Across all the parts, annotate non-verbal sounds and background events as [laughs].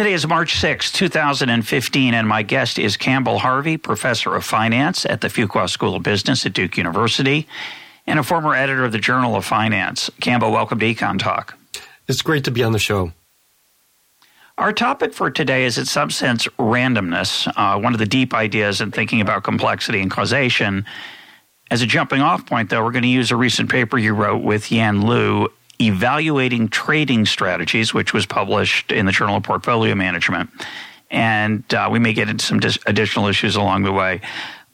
Today is March 6, 2015, and my guest is Campbell Harvey, professor of finance at the Fuqua School of Business at Duke University and a former editor of the Journal of Finance. Campbell, welcome to EconTalk. It's great to be on the show. Our topic for today is, in some sense, randomness. Uh, one of the deep ideas in thinking about complexity and causation. As a jumping off point, though, we're going to use a recent paper you wrote with Yan Liu, Evaluating Trading Strategies, which was published in the Journal of Portfolio Management. And uh, we may get into some dis- additional issues along the way.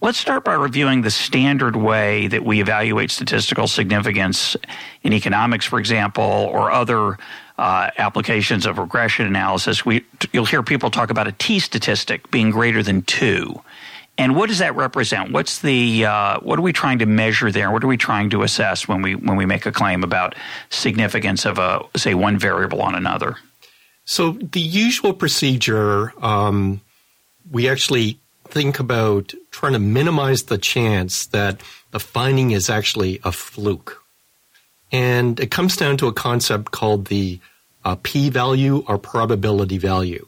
Let's start by reviewing the standard way that we evaluate statistical significance in economics, for example, or other uh, applications of regression analysis. We, you'll hear people talk about a t statistic being greater than two. And what does that represent? What's the uh, what are we trying to measure there? What are we trying to assess when we when we make a claim about significance of a say one variable on another? So the usual procedure, um, we actually think about trying to minimize the chance that the finding is actually a fluke. And it comes down to a concept called the uh, p value or probability value.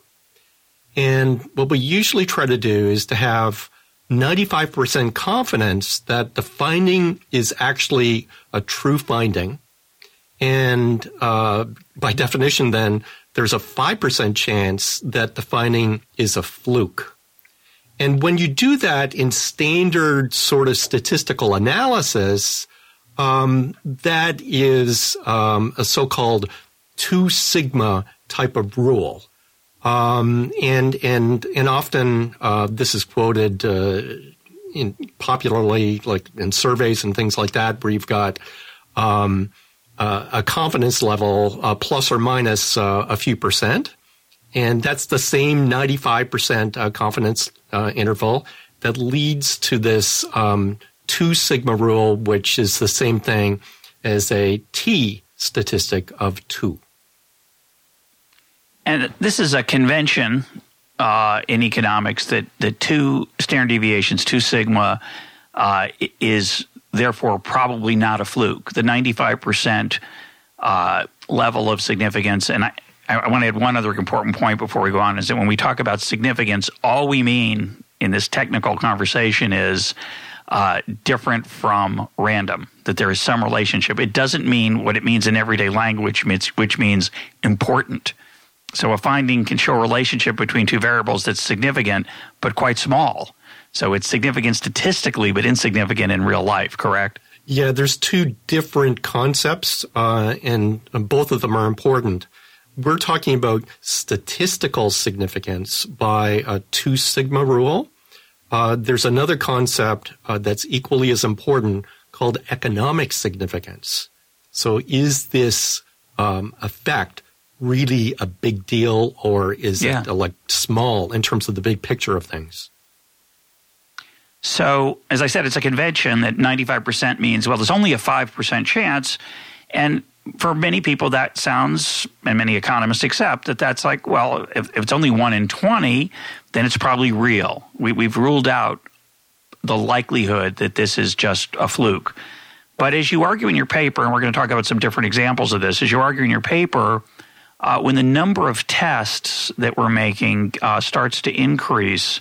And what we usually try to do is to have 95% confidence that the finding is actually a true finding. And uh, by definition, then, there's a 5% chance that the finding is a fluke. And when you do that in standard sort of statistical analysis, um, that is um, a so-called two sigma type of rule. Um, and and and often uh, this is quoted uh, in popularly like in surveys and things like that, where you've got um, uh, a confidence level uh, plus or minus uh, a few percent, and that's the same 95% uh, confidence interval that leads to this um, two sigma rule, which is the same thing as a t statistic of two. And this is a convention uh, in economics that the two standard deviations, two sigma, uh, is therefore probably not a fluke. The 95% uh, level of significance, and I, I want to add one other important point before we go on is that when we talk about significance, all we mean in this technical conversation is uh, different from random, that there is some relationship. It doesn't mean what it means in everyday language, which means important. So a finding can show a relationship between two variables that's significant, but quite small. So it's significant statistically, but insignificant in real life, correct? Yeah, there's two different concepts, uh, and both of them are important we're talking about statistical significance by a two sigma rule. Uh, there's another concept uh, that's equally as important called economic significance. So, is this um, effect really a big deal, or is yeah. it uh, like small in terms of the big picture of things? So, as I said, it's a convention that 95% means, well, there's only a 5% chance. And for many people, that sounds, and many economists accept that that's like, well, if, if it's only one in 20, then it's probably real. We, we've ruled out the likelihood that this is just a fluke. But as you argue in your paper, and we're going to talk about some different examples of this, as you argue in your paper, uh, when the number of tests that we're making uh, starts to increase,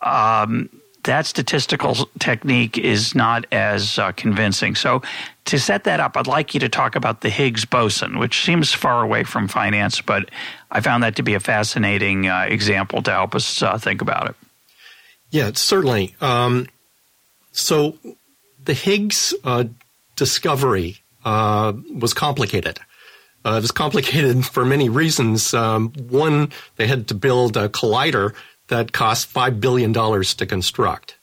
um, that statistical technique is not as uh, convincing. So, to set that up, I'd like you to talk about the Higgs boson, which seems far away from finance, but I found that to be a fascinating uh, example to help us uh, think about it. Yeah, certainly. Um, so, the Higgs uh, discovery uh, was complicated. Uh, it was complicated [laughs] for many reasons. Um, one, they had to build a collider that cost $5 billion to construct.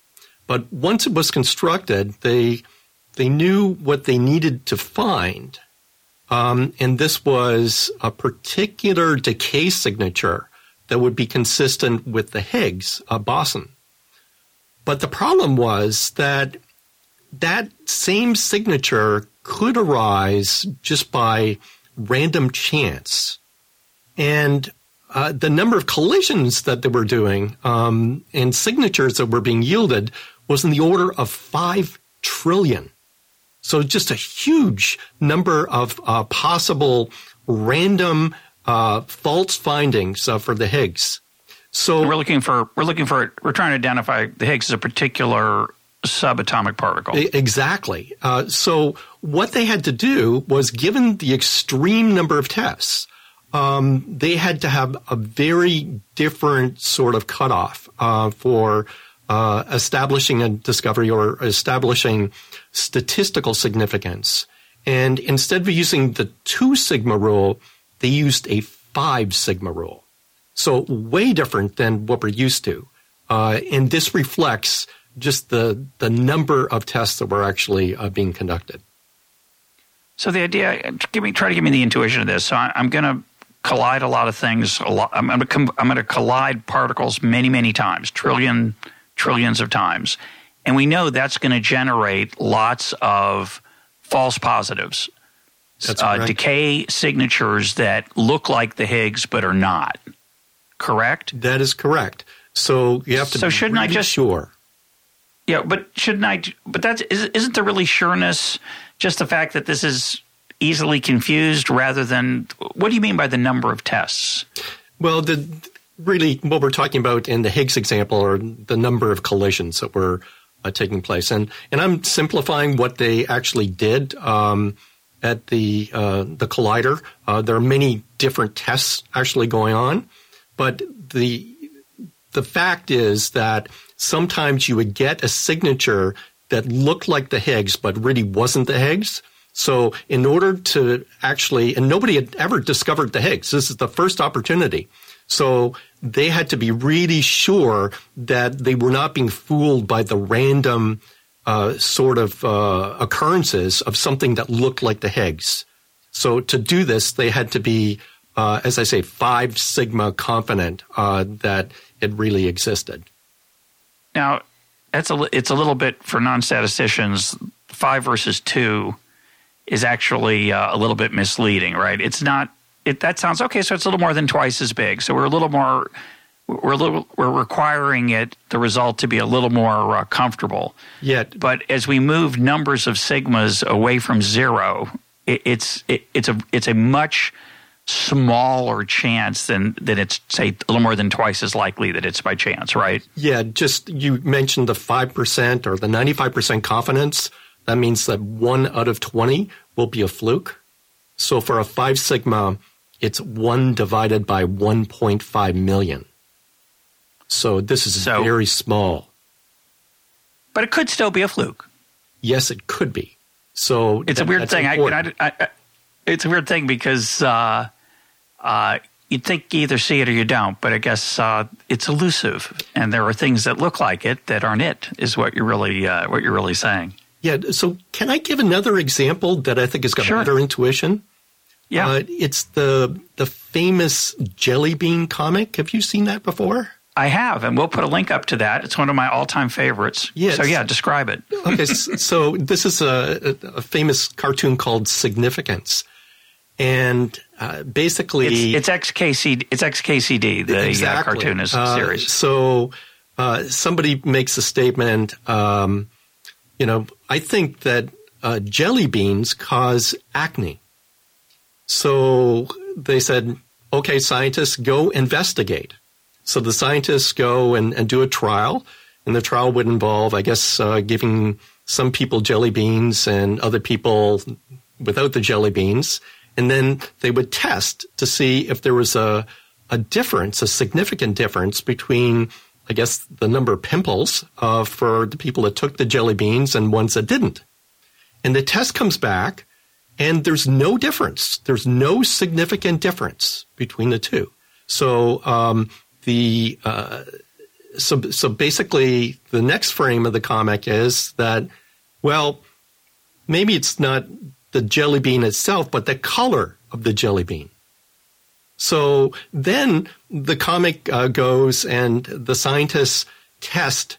But once it was constructed, they, they knew what they needed to find. Um, and this was a particular decay signature that would be consistent with the Higgs uh, boson. But the problem was that that same signature could arise just by random chance. And uh, the number of collisions that they were doing um, and signatures that were being yielded was in the order of 5 trillion. So just a huge number of uh, possible random uh, false findings uh, for the Higgs. So we're looking for we're looking for we're trying to identify the Higgs as a particular subatomic particle. Exactly. Uh, so what they had to do was, given the extreme number of tests, um, they had to have a very different sort of cutoff uh, for uh, establishing a discovery or establishing statistical significance. And instead of using the two sigma rule, they used a five sigma rule. So way different than what we're used to. Uh, and this reflects just the the number of tests that were actually uh, being conducted. So the idea, give me try to give me the intuition of this. So I, am going to collide a lot of things. A lot, I'm going to collide particles many many times, trillion trillions of times, and we know that's going to generate lots of false positives, uh, decay signatures that look like the Higgs but are not. Correct. That is correct. So you have to. So shouldn't really I just sure? Yeah, but shouldn't I? But that's isn't the really sureness just the fact that this is easily confused rather than what do you mean by the number of tests? Well, the really what we're talking about in the Higgs example are the number of collisions that were uh, taking place, and and I'm simplifying what they actually did. Um, at the uh, the collider, uh, there are many different tests actually going on, but the the fact is that sometimes you would get a signature that looked like the Higgs, but really wasn't the Higgs. So in order to actually, and nobody had ever discovered the Higgs. This is the first opportunity. So they had to be really sure that they were not being fooled by the random uh, sort of uh, occurrences of something that looked like the Higgs. So to do this, they had to be, uh, as I say, five sigma confident uh, that it really existed. Now, that's a it's a little bit for non-statisticians. Five versus two is actually uh, a little bit misleading, right? It's not. It that sounds okay. So it's a little more than twice as big. So we're a little more. We're a little. We're requiring it the result to be a little more uh, comfortable. Yet, but as we move numbers of sigmas away from zero, it, it's it, it's a it's a much smaller chance than that it's say a little more than twice as likely that it's by chance, right? Yeah, just you mentioned the 5% or the 95% confidence. That means that 1 out of 20 will be a fluke. So for a 5 sigma, it's 1 divided by 1.5 million. So this is so, very small. But it could still be a fluke. Yes, it could be. So it's that, a weird thing. I, I, I, it's a weird thing because uh, uh, you'd think you either see it or you don't, but I guess uh, it's elusive, and there are things that look like it that aren't it. Is what you're really uh, what you're really saying. Yeah. So can I give another example that I think has got sure. better intuition? Yeah. Uh, it's the the famous Jelly Bean comic. Have you seen that before? I have, and we'll put a link up to that. It's one of my all-time favorites. Yes. So yeah, describe it. okay, [laughs] so this is a, a, famous cartoon called Significance, and uh, basically, it's, it's XKCD. It's XKCD, the uh, exactly. uh, cartoonist uh, series. So uh, somebody makes a statement. Um, you know, I think that uh, jelly beans cause acne. So they said, okay, scientists, go investigate. So the scientists go and, and do a trial, and the trial would involve, I guess, giving some people jelly beans and other people without the jelly beans and then they would test to see if there was a, a difference, a significant difference between, I guess, the number of pimples uh, for the people that took the jelly beans and ones that didn't. And the test comes back, and there's no difference. There's no significant difference between the two. So um, the uh, so so basically, the next frame of the comic is that, well, maybe it's not the jelly bean itself, but the color of the jelly bean. So then the comic uh, goes and the scientists test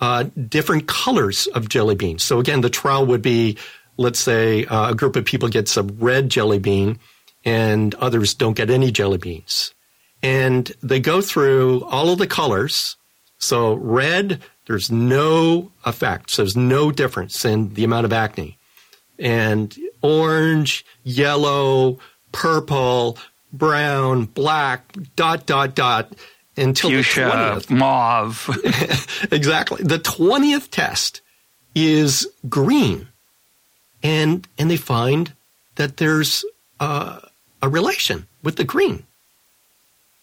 uh, different colors of jelly beans. So again, the trial would be, let's say, uh, a group of people gets a red jelly bean and others don't get any jelly beans. And they go through all of the colors. So red, there's no effect. So there's no difference in the amount of acne. And orange, yellow, purple, brown, black, dot, dot, dot, until Fuchsia, the 20th. mauve. [laughs] exactly. The 20th test is green. And, and they find that there's uh, a relation with the green.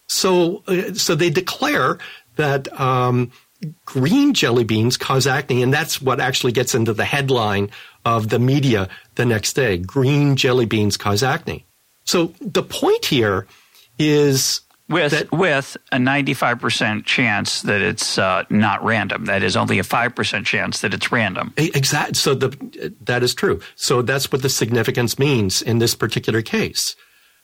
So, uh, so they declare that um, green jelly beans cause acne, and that's what actually gets into the headline of the media the next day. Green jelly beans cause acne. So the point here is with that- with a 95% chance that it's uh, not random. That is only a 5% chance that it's random. Exactly. So the, that is true. So that's what the significance means in this particular case.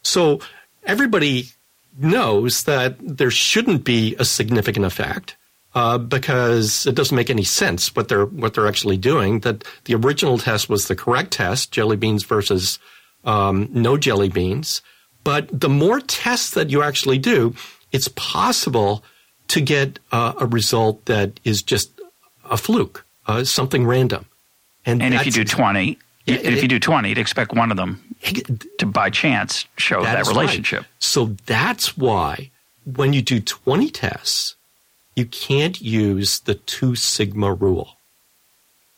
So everybody knows that there shouldn't be a significant effect uh, because it doesn't make any sense what they're what they're actually doing. That the original test was the correct test: jelly beans versus um, no jelly beans. But the more tests that you actually do, it's possible to get uh, a result that is just a fluke, uh, something random. And if you do 20, Yeah, if it- you do 20, you'd expect one of them to by chance show that, right. relationship. So that's why when you do 20 tests, you can't use the two sigma rule.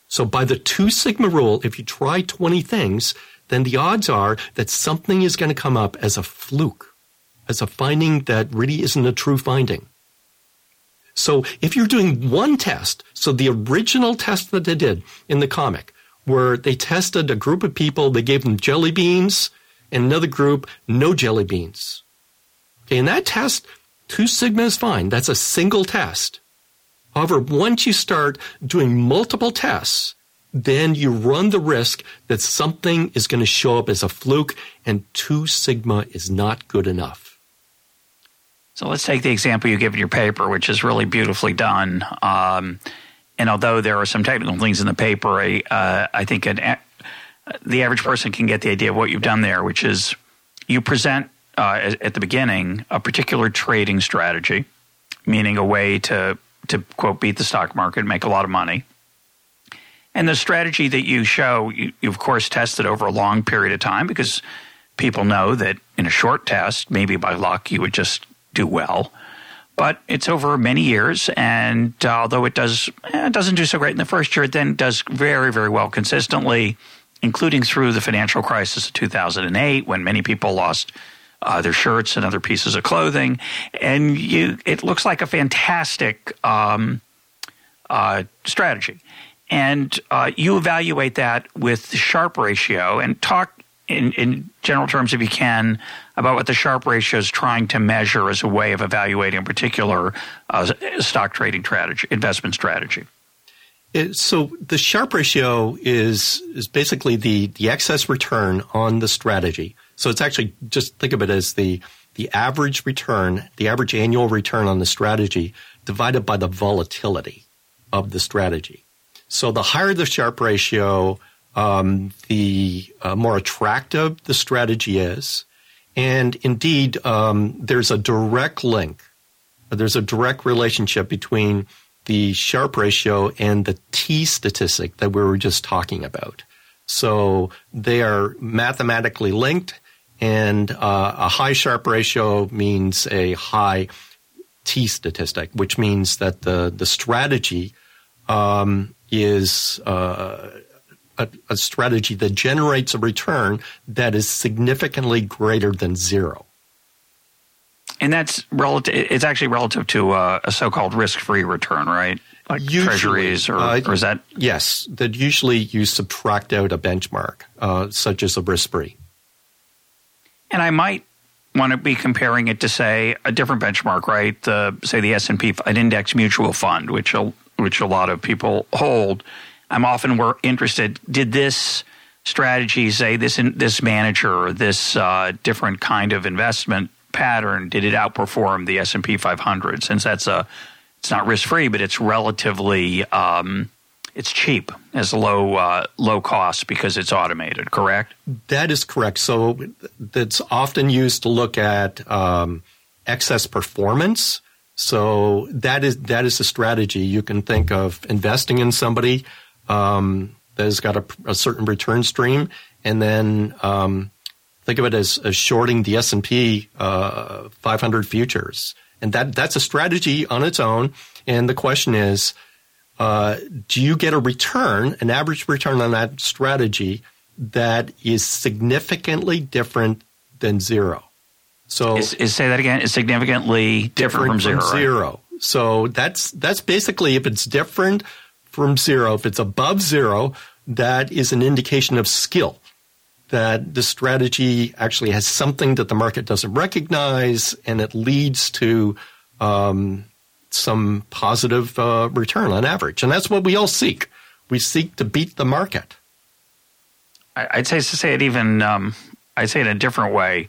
So by the two sigma rule, if you try 20 things, then the odds are that something is going to come up as a fluke, as a finding that really isn't a true finding. So if you're doing one test, so the original test that they did in the comic, where they tested a group of people, they gave them jelly beans, and another group, no jelly beans. Okay, in that test, two sigma is fine. That's a single test. However, once you start doing multiple tests, then you run the risk that something is going to show up as a fluke, and two sigma is not good enough. So let's take the example you give in your paper, which is really beautifully done. Um, and although there are some technical things in the paper, I, uh, I think an, the average person can get the idea of what you've done there, which is you present uh, at the beginning a particular trading strategy, meaning a way to to quote beat the stock market, and make a lot of money. And the strategy that you show, you, you of course tested over a long period of time because people know that in a short test, maybe by luck, you would just do well. But it's over many years, and uh, although it does eh, it doesn't do so great in the first year, it then does very very well consistently, including through the financial crisis of 2008 when many people lost uh, their shirts and other pieces of clothing, and you it looks like a fantastic um, uh, strategy. And uh, you evaluate that with the Sharpe ratio and talk in, in general terms, if you can, about what the Sharpe ratio is trying to measure as a way of evaluating a particular uh, stock trading strategy, investment strategy. It, so the Sharpe ratio is is basically the the excess return on the strategy. So it's actually just think of it as the the average return, the average annual return on the strategy divided by the volatility of the strategy. So the higher the Sharpe ratio, um, the uh, more attractive the strategy is, and indeed um, there's a direct link. There's a direct relationship between the Sharpe ratio and the T statistic that we were just talking about. So they are mathematically linked, and uh, a high Sharpe ratio means a high T statistic, which means that the the strategy um, is uh, a, a strategy that generates a return that is significantly greater than zero. And that's relative. It's actually relative to uh, a so-called risk-free return, right? Like Usually, treasuries, or, uh, or is that Yes, that usually you subtract out a benchmark, uh, such as a risk-free. And I might want to be comparing it to say a different benchmark, right? The say the S and P, an index mutual fund, which a, which a lot of people hold. I'm often were interested. Did this strategy say this in, this manager this uh, different kind of investment pattern did it outperform the S&P 500 since that's a it's not risk free but it's relatively um, it's cheap as low uh, low cost because it's automated correct? That is correct. So that's often used to look at um, excess performance. So that is that is a strategy. You can think of investing in somebody um, that has got a, a, certain return stream and then um, Think of it as, as shorting the S and P uh, 500 futures, and that that's a strategy on its own. And the question is, uh, do you get a return, an average return on that strategy that is significantly different than zero? So is, is say that again. Is significantly different, different from, from zero. Right? So that's that's basically if it's different from zero, if it's above zero, that is an indication of skill that the strategy actually has something that the market doesn't recognize and it leads to um, some positive uh, return on average. And that's what we all seek. We seek to beat the market. I'd say to say it even, um, I'd say it in a different way.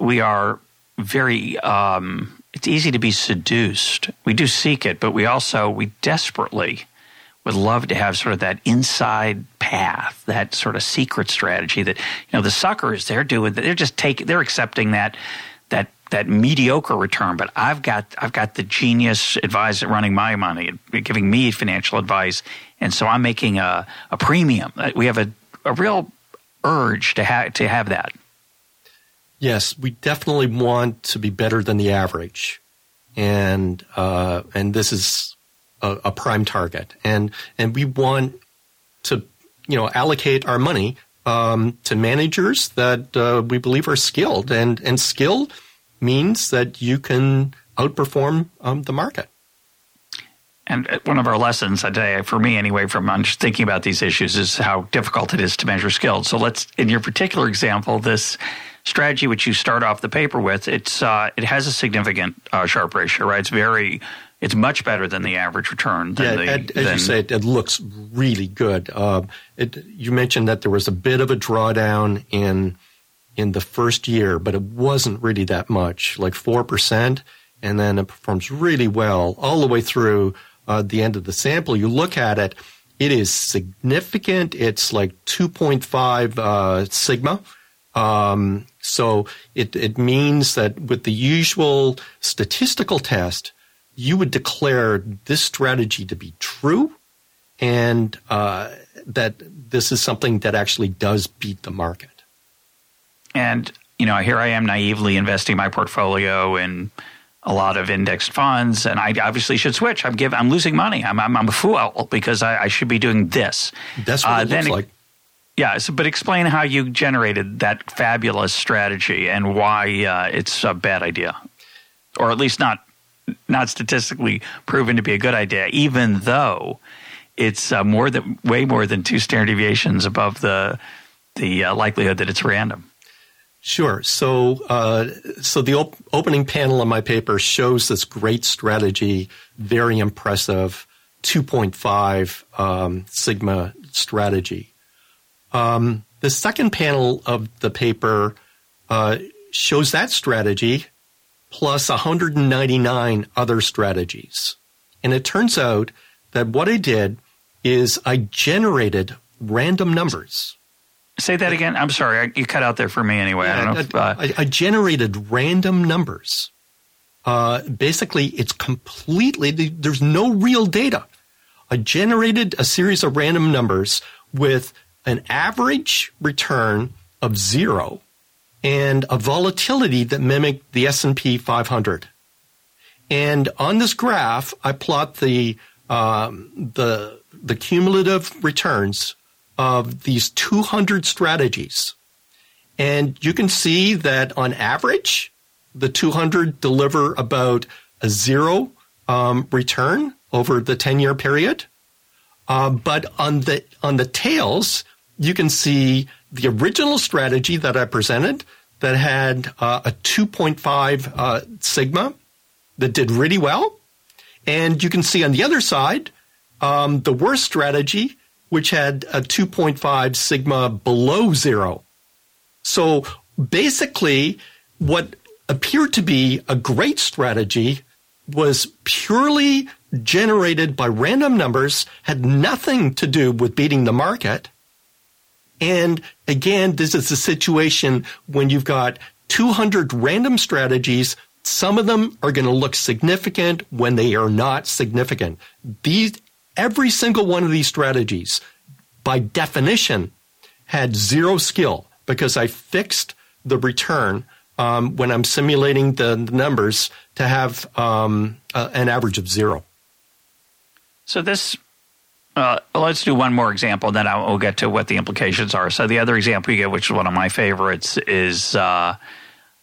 We are very, um, it's easy to be seduced. We do seek it, but we also, we desperately would love to have sort of that inside path, that sort of secret strategy that, you know, the suckers, they're doing, they're just taking, they're accepting that, that, mediocre return. But I've got, I've got the genius advisor running my money, giving me financial advice. And so I'm making a, a premium. Uh, we have a, a real urge to have, to have that. Yes, we definitely want to be better than the average. And, uh, and this is a, a prime target, and and we want to you know allocate our money um, to managers that uh, we believe are skilled, and and skill means that you can outperform um, the market. And uh, one of our lessons today, for me anyway, from thinking about these issues, is how difficult it is to measure skill. So let's, in your particular example, this strategy which you start off the paper with, it's uh, it has a significant uh, Sharpe ratio, right? It's very it's much better than the average return. yeah, the, as than, you say, it, it, looks really good. Uh, it, you mentioned that there was a bit of a drawdown in in the first year, but it wasn't really that much, like four percent, and then it performs really well all the way through uh, the end of the sample. You look at it, it is significant. It's like two point five uh, sigma. Um, so it, it means that with the usual statistical test, you would declare this strategy to be true and uh, that this is something that actually does beat the market. And, you know, here I am naively investing my portfolio in a lot of indexed funds, and I obviously should switch. I'm give, I'm losing money. I'm, I'm, I'm a fool because I, I, should be doing this. That's what uh, it looks like. Yeah, so, but explain how you generated that fabulous strategy and why uh, it's a bad idea, or at least not not statistically proven to be a good idea, even though it's uh, more than way more than two standard deviations above the the uh, likelihood that it's random. Sure. So, uh, so the op- opening panel of my paper shows this great strategy, very impressive, 2.5 um, sigma strategy. Um, the second panel of the paper uh, shows that strategy plus 199 other strategies. And it turns out that what I did is I generated random numbers. Say that again. I'm sorry, you cut out there for me anyway. Yeah, I don't know. If, uh... I, I, generated random numbers. Uh, basically, it's completely there's no real data. I generated a series of random numbers with an average return of zero and a volatility that mimicked the S&P 500. And on this graph, I plot the um, the the cumulative returns of these 200 strategies, and you can see that on average, the 200 deliver about a zero um, return over the 10 year period. Uh, but on the on the tails, you can see the original strategy that I presented that had uh, a 2.5 uh, sigma that did really well. And you can see on the other side, um, the worst strategy, which had a 2.5 sigma below zero. So basically, what appeared to be a great strategy was purely generated by random numbers, had nothing to do with beating the market. And again, this is a situation when you've got 200 random strategies. Some of them are going to look significant when they are not significant. These, every single one of these strategies, by definition, had zero skill because I fixed the return um, when I'm simulating the, numbers to have um, uh, an average of zero. So this, uh, let's do one more example, then I will get to what the implications are. So the other example you get, which is one of my favorites, is uh,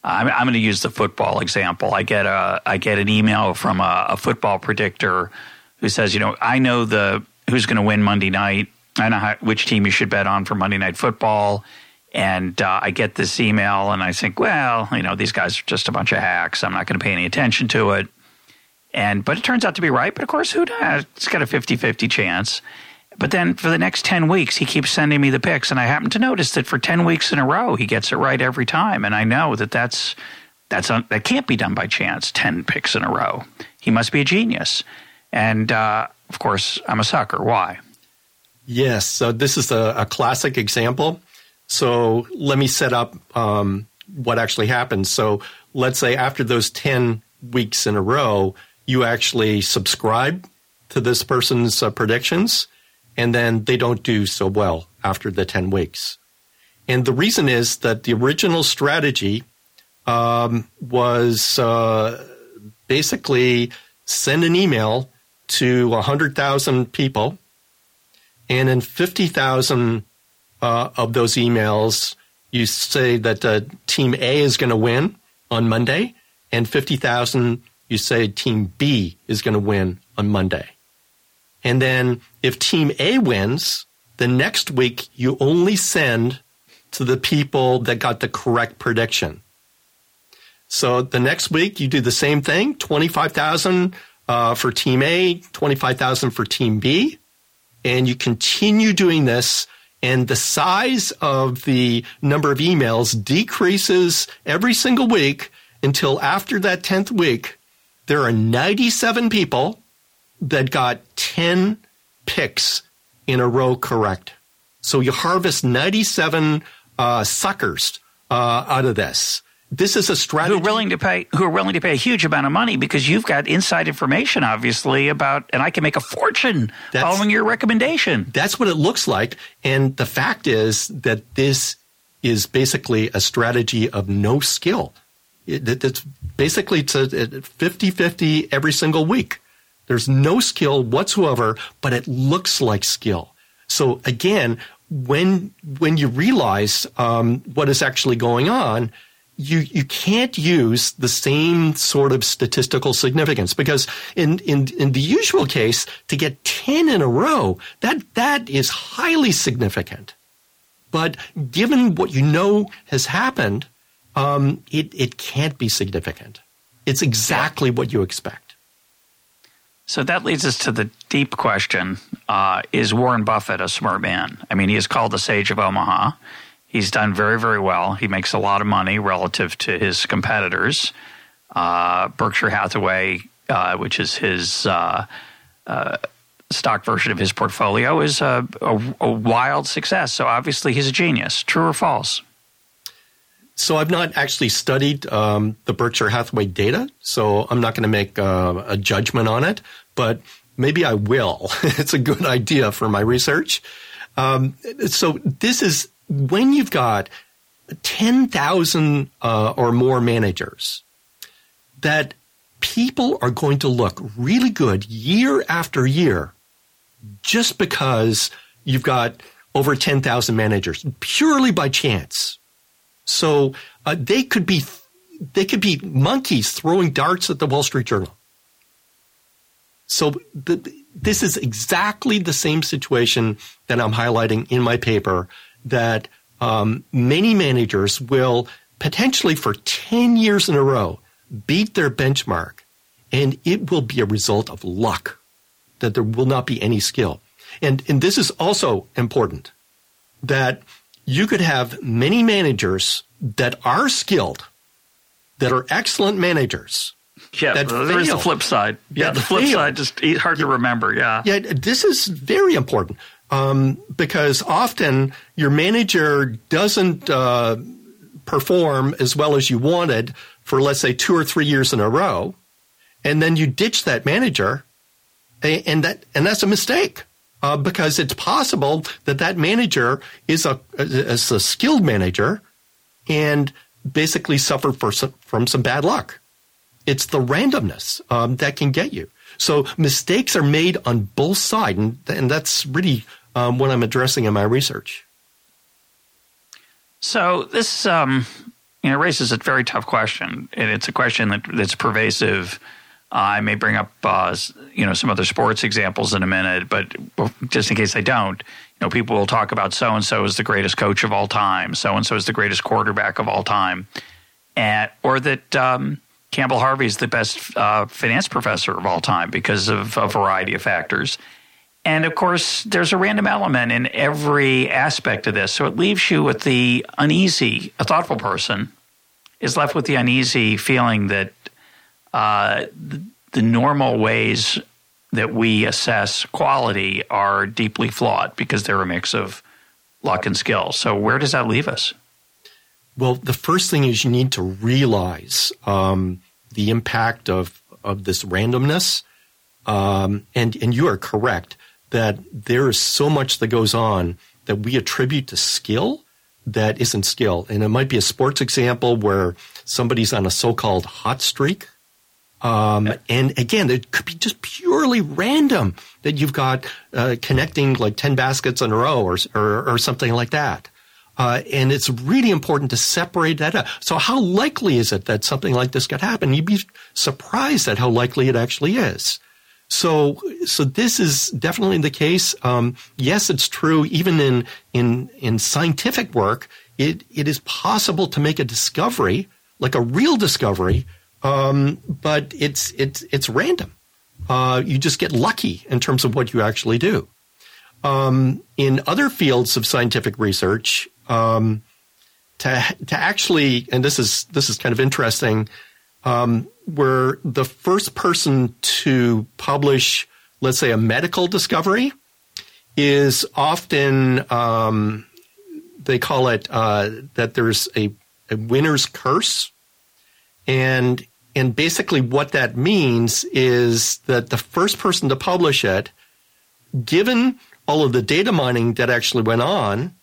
I'm, I'm going to use the football example. I get a I get an email from a, a football predictor who says, you know, I know the who's going to win Monday night. I know how, which team you should bet on for Monday Night Football. And uh, I get this email and I think, well, you know, these guys are just a bunch of hacks. I'm not going to pay any attention to it. And but it turns out to be right. But of course, who knows? It's got a 50-50 chance. But then for the next 10 weeks, he keeps sending me the picks. And I happen to notice that for 10 weeks in a row, he gets it right every time. And I know that that's, that's un, that can't be done by chance, 10 picks in a row. He must be a genius. And uh, of course, I'm a sucker. Why? Yes. So this is a, a classic example. So let me set up um, what actually happens. So let's say after those 10 weeks in a row, you actually subscribe to this person's uh, predictions, and then they don't do so well after the 10 weeks. And the reason is that the original strategy um, was uh, basically send an email to 100,000 people, and in 50,000 uh, of those emails, you say that uh, Team A is going to win on Monday, and 50,000 you say Team B is going to win on Monday. And then if Team A wins, the next week you only send to the people that got the correct prediction. So the next week you do the same thing 25,000 uh, for Team A, 25,000 for Team B. And you continue doing this and the size of the number of emails decreases every single week until after that 10th week, there are 97 people that got 10 picks in a row correct. So you harvest 97 uh, suckers uh, out of this. This is a strategy. Who are willing to pay? Who are willing to pay a huge amount of money because you've got inside information, obviously, about, and I can make a fortune that's, following your recommendation. That's what it looks like, and the fact is that this is basically a strategy of no skill. It, it's basically it's a 50-50 every single week. There's no skill whatsoever, but it looks like skill. So again, when when you realize um, what is actually going on, you you can't use the same sort of statistical significance because in in in the usual case to get 10 in a row that that is highly significant. But given what you know has happened um, it it can't be significant. It's exactly what you expect. So that leads us to the deep question uh, is warren buffett a smart man? I mean he is called the sage of omaha He's done very, very well. He makes a lot of money relative to his competitors. Uh, Berkshire Hathaway, uh, which is his uh, uh stock version of his portfolio, is a, a, a, wild success. So obviously, he's a genius. True or false? So I've not actually studied um, the Berkshire Hathaway data, so I'm not going to make uh, a judgment on it. But maybe I will. [laughs] it's a good idea for my research. Um, so this is when you've got 10,000 uh, or more managers, that people are going to look really good year after year just because you've got over 10,000 managers purely by chance. So uh, they could be they could be monkeys throwing darts at the Wall Street Journal. So the, this is exactly the same situation that I'm highlighting in my paper that um, many managers will potentially for 10 years in a row beat their benchmark, and it will be a result of luck, that there will not be any skill. And, and this is also important that you could have many managers that are skilled, that are excellent managers. Yeah, that there's fail. the flip side. Yeah, the flip fail. side just hard to remember. Yeah. Yeah, this is very important um, because often your manager doesn't uh, perform as well as you wanted for, let's say, two or three years in a row, and then you ditch that manager, and that and that's a mistake. Uh, because it's possible that that manager is a is a skilled manager, and basically suffered some, from some bad luck. It's the randomness um, that can get you. So mistakes are made on both sides, and, and that's really um, what I'm addressing in my research. So this, um, you know, raises a very tough question, and it's a question that, that's pervasive. Uh, I may bring up, uh, you know, some other sports examples in a minute, but just in case I don't, you know, people will talk about so and so is the greatest coach of all time, so and so is the greatest quarterback of all time, and or that um, Campbell Harvey is the best uh, finance professor of all time because of a variety of factors. And of course, there's a random element in every aspect of this. So it leaves you with the uneasy, a thoughtful person is left with the uneasy feeling that uh, the, normal ways that we assess quality are deeply flawed because they're a mix of luck and skill. So where does that leave us? Well, the first thing is you need to realize um, the impact of, of this randomness. Um, and, and you are correct that there is so much that goes on that we attribute to skill that isn't skill. And it might be a sports example where somebody's on a so-called hot streak. Um, and again, it could be just purely random that you've got uh, connecting like 10 baskets in a row or, or, or something like that. Uh, and it's really important to separate that out. So how likely is it that something like this could happen? You'd be surprised at how likely it actually is. So, so this is definitely the case. Um, yes, it's true. Even in in in scientific work, it it is possible to make a discovery, like a real discovery, um, but it's it's it's random. Uh, you just get lucky in terms of what you actually do. Um, in other fields of scientific research, um, to to actually, and this is this is kind of interesting um, where the first person to publish, let's say, a medical discovery is often, um, they call it uh, that there's a, a winner's curse. And, and basically what that means is that the first person to publish it, given all of the data mining that actually went on,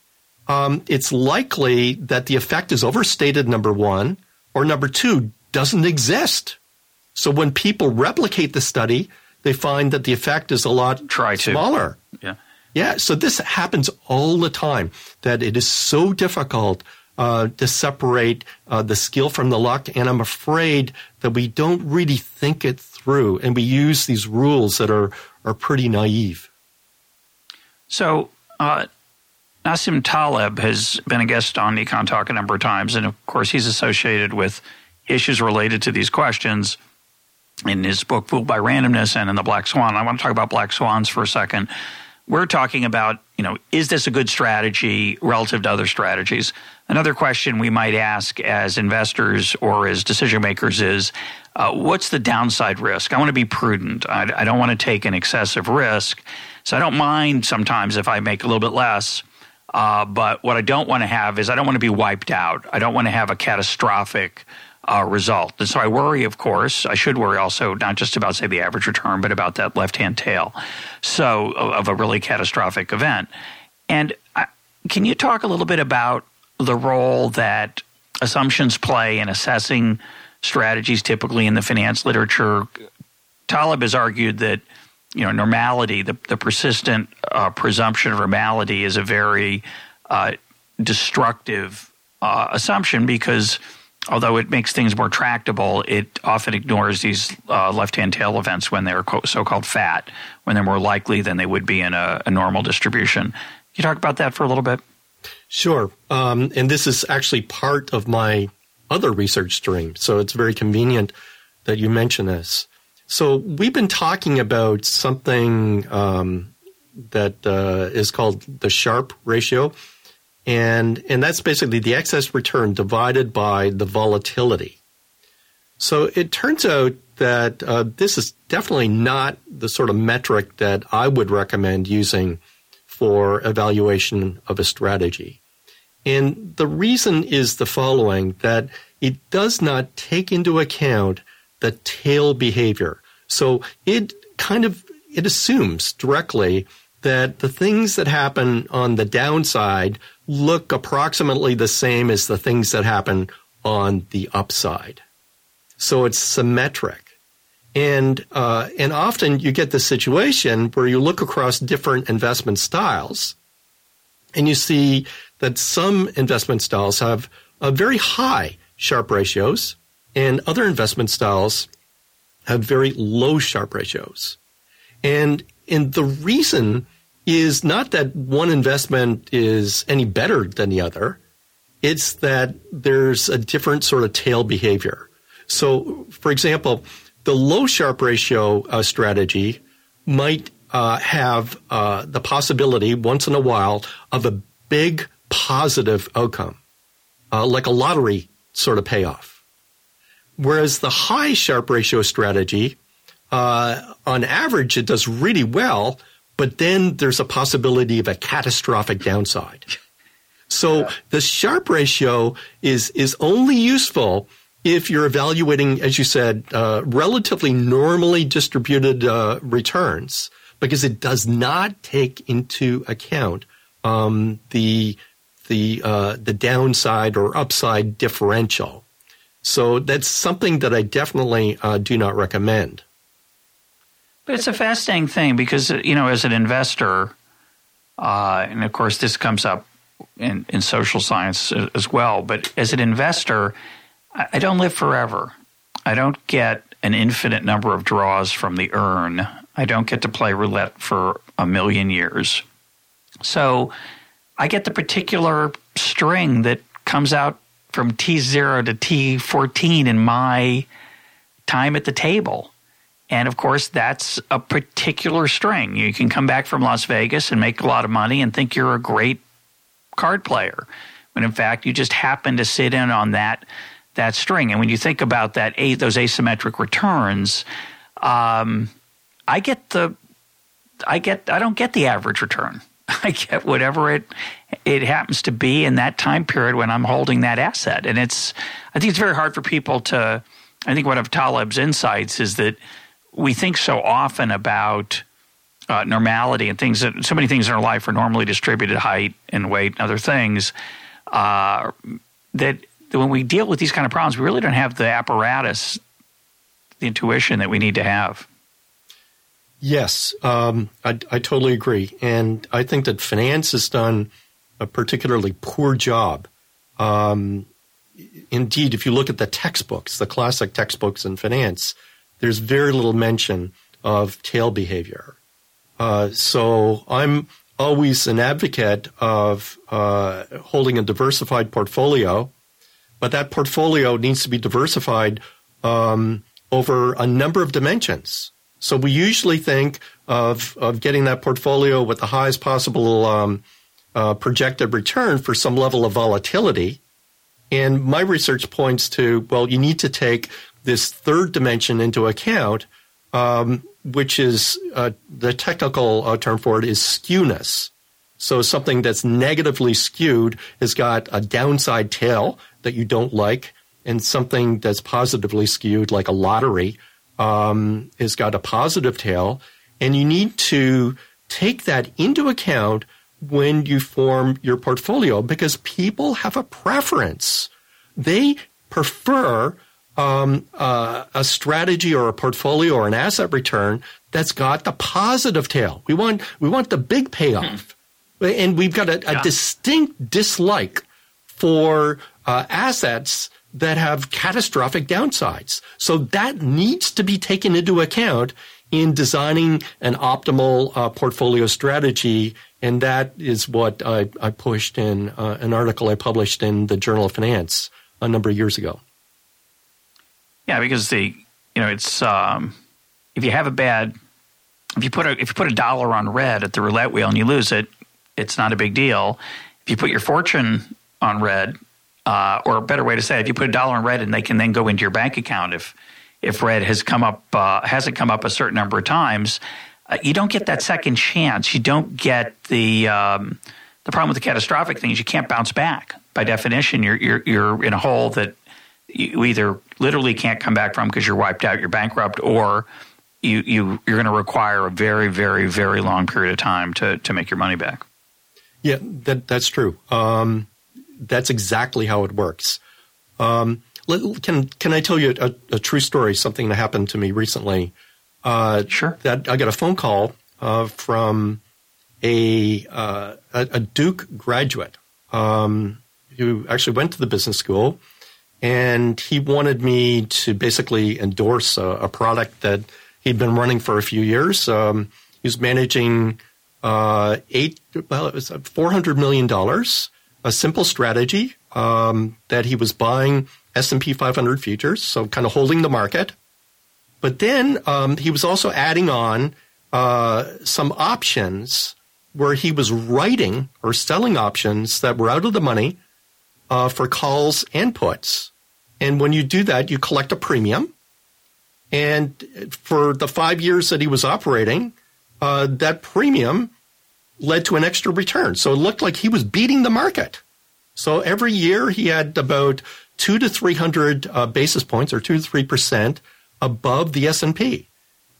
um, it's likely that the effect is overstated, number one, or number two, doesn't exist. So when people replicate the study, they find that the effect is a lot Try to. smaller. Yeah. Yeah, so this happens all the time that it is so difficult uh, to separate uh, the skill from the luck, and I'm afraid that we don't really think it through, and we use these rules that are are pretty naive. So, uh, Nassim Taleb has been a guest on EconTalk a number of times, and of course, he's associated with issues related to these questions in his book Fooled by Randomness and in the Black Swan. I want to talk about black swans for a second. We're talking about, you know, is this a good strategy relative to other strategies? Another question we might ask as investors or as decision makers is uh, what's the downside risk? I want to be prudent. I, I don't want to take an excessive risk. So I don't mind sometimes if I make a little bit less. Uh, but what I don't want to have is I don't want to be wiped out. I don't want to have a catastrophic uh, result. And so I worry, of course, I should worry also not just about, say, the average return, but about that left hand tail. So, of a really catastrophic event. And I, can you talk a little bit about the role that assumptions play in assessing strategies typically in the finance literature? Taleb has argued that you know normality, the, the persistent uh, presumption of normality, is a very uh, destructive uh, assumption because although it makes things more tractable, it often ignores these uh, left-hand tail events when they're so-called fat, when they're more likely than they would be in a, a normal distribution. Can you talk about that for a little bit? Sure. Um, and this is actually part of my other research stream, so it's very convenient that you mention this. So we've been talking about something um, that uh, is called the Sharpe ratio, and and that's basically the excess return divided by the volatility. So it turns out that uh, this is definitely not the sort of metric that I would recommend using for evaluation of a strategy. And the reason is the following that it does not take into account the tail behavior. So it kind of it assumes directly that the things that happen on the downside look approximately the same as the things that happen on the upside. So it's symmetric. And, uh, and often you get the situation where you look across different investment styles and you see that some investment styles have a very high Sharpe ratios and other investment styles have very low Sharpe ratios. And, and the reason is not that one investment is any better than the other. It's that there's a different sort of tail behavior. So, for example, the low Sharpe ratio uh, strategy might uh, have uh, the possibility once in a while of a big positive outcome, uh, like a lottery sort of payoff. Whereas the high Sharpe ratio strategy, uh, on average, it does really well, but then there's a possibility of a catastrophic downside. So yeah. the Sharpe ratio is is only useful if you're evaluating, as you said, uh, relatively normally distributed uh, returns, because it does not take into account um, the the uh, the downside or upside differential. So that's something that I definitely uh, do not recommend. But it's a fascinating thing because you know, as an investor, uh, and of course, this comes up in, in social science as well. But as an investor, I don't live forever. I don't get an infinite number of draws from the urn. I don't get to play roulette for a million years. So I get the particular string that comes out from T0 to T14 in my time at the table. And of course, that's a particular string. You can come back from Las Vegas and make a lot of money and think you're a great card player. When in fact, you just happen to sit in on that that string. And when you think about that, those asymmetric returns, um, I get the, I get, I don't get the average return. [laughs] I get whatever it it happens to be in that time period when I'm holding that asset. And it's, I think it's very hard for people to. I think one of Taleb's insights is that we think so often about uh, normality and things that so many things in our life are normally distributed height and weight and other things uh, that when we deal with these kind of problems, we really don't have the apparatus, the intuition that we need to have. Yes, um, I, I, totally agree. And I think that finance has done a particularly poor job. Um, indeed, if you look at the textbooks, the classic textbooks in finance, there's very little mention of tail behavior. Uh, so I'm always an advocate of uh, holding a diversified portfolio but that portfolio needs to be diversified um, over a number of dimensions. So we usually think of of getting that portfolio with the highest possible um, uh, projected return for some level of volatility. And my research points to well, you need to take this third dimension into account, um, which is uh, the technical uh, term for it is skewness. So something that's negatively skewed has got a downside tail that you don't like, and something that's positively skewed, like a lottery, um, has got a positive tail. And you need to take that into account when you form your portfolio because people have a preference. They prefer um, uh, a strategy or a portfolio or an asset return that's got the positive tail. We want we want the big payoff. Hmm and we've got a, a yeah. distinct dislike for uh, assets that have catastrophic downsides. So that needs to be taken into account in designing an optimal uh, portfolio strategy. And that is what I, I pushed in uh, an article I published in the Journal of Finance a number of years ago. Yeah, because the you know it's um, if you have a bad if you put a if you put a dollar on red at the roulette wheel and you lose it, it's not a big deal. If you put your fortune on red uh, or a better way to say it, if you put a dollar on red and they can then go into your bank account if if red has come up uh, hasn't come up a certain number of times, uh, you don't get that second chance. You don't get the um, the problem with the catastrophic thing is you can't bounce back. By definition, you're you're you're in a hole that you either literally can't come back from because you're wiped out, you're bankrupt, or you you you're going to require a very very very long period of time to to make your money back. Yeah, that that's true. Um, that's exactly how it works. Um, let, can can I tell you a, a, true story? Something that happened to me recently. Uh, sure. That I got a phone call uh, from a, uh, a, a Duke graduate um, who actually went to the business school, and he wanted me to basically endorse a, a product that he'd been running for a few years. Um, he was managing uh, eight, well, it was four hundred million dollars. A simple strategy um, that he was buying S and P 500 futures, so kind of holding the market. But then um, he was also adding on uh, some options where he was writing or selling options that were out of the money uh, for calls and puts. And when you do that, you collect a premium. And for the five years that he was operating, uh, that premium led to an extra return. So it looked like he was beating the market. So every year he had about two to three hundred uh, basis points, or two to three percent above the S and P.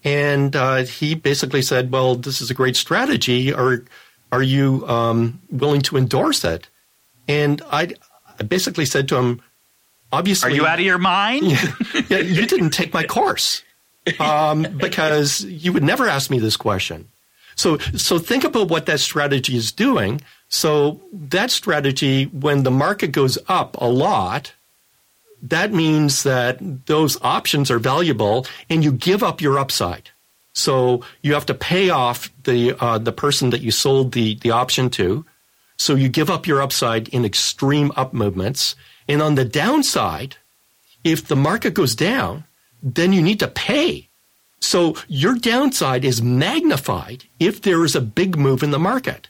And uh, he basically said, "Well, this is a great strategy. Are are you um, willing to endorse it?" And I, I basically said to him, "Obviously, are you out of your mind? [laughs] yeah, you didn't take my course um, because you would never ask me this question." So, so think about what that strategy is doing. So that strategy, when the market goes up a lot, that means that those options are valuable and you give up your upside. So you have to pay off the uh, the person that you sold the the option to. So you give up your upside in extreme up movements. And on the downside, if the market goes down, then you need to pay. So your downside is magnified if there is a big move in the market.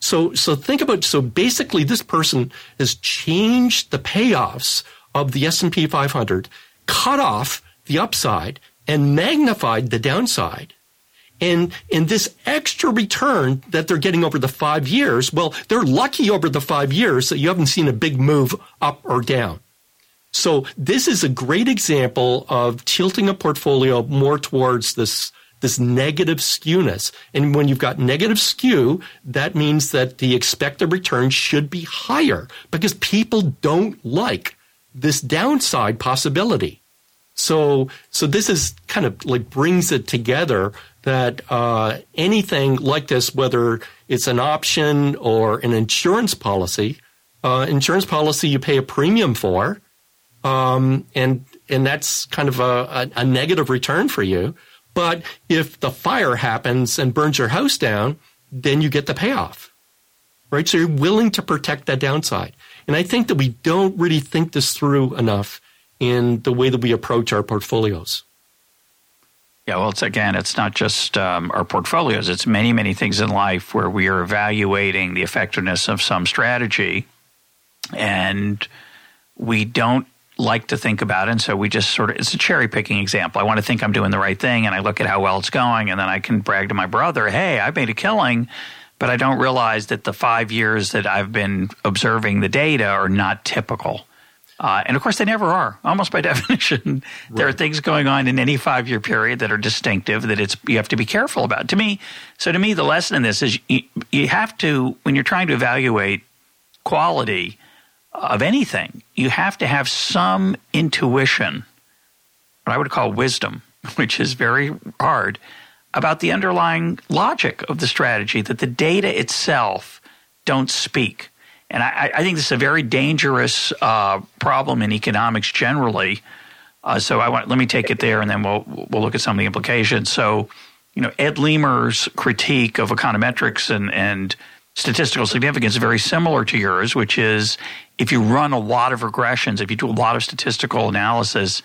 So so think about so basically this person has changed the payoffs of the S&P 500 cut off the upside and magnified the downside. And in this extra return that they're getting over the five years, well, they're lucky over the five years that you haven't seen a big move up or down. So this is a great example of tilting a portfolio more towards this this negative skewness. And when you've got negative skew, that means that the expected return should be higher because people don't like this downside possibility. So, so this is kind of like brings it together that uh, anything like this, whether it's an option or an insurance policy, uh, insurance policy you pay a premium for, um, and and that's kind of a, a, a negative return for you. But if the fire happens and burns your house down, then you get the payoff, right? So you're willing to protect that downside. And I think that we don't really think this through enough in the way that we approach our portfolios. Yeah, well, it's again, it's not just um, our portfolios. It's many, many things in life where we are evaluating the effectiveness of some strategy, and we don't like to think about it. And so we just sort of, it's a cherry picking example. I want to think I'm doing the right thing, and I look at how well it's going, and then I can brag to my brother, hey, I made a killing but I don't realize that the five years that I've been observing the data are not typical. Uh, and of course, they never are. Almost by [laughs] definition, right. there are things going on in any five-year period that are distinctive that it's you have to be careful about. To me, so to me, the lesson in this is you, you have to when you're trying to evaluate quality of anything, you have to have some intuition, what I would call wisdom, [laughs] which is very hard about the underlying logic of the strategy, that the data itself don't speak. And I, I think this is a very dangerous uh, problem in economics generally. Uh, so I want let me take it there, and then we'll we'll look at some of the implications. So, you know, Ed Leamer's critique of econometrics and and statistical significance is very similar to yours, which is if you run a lot of regressions, if you do a lot of statistical analysis,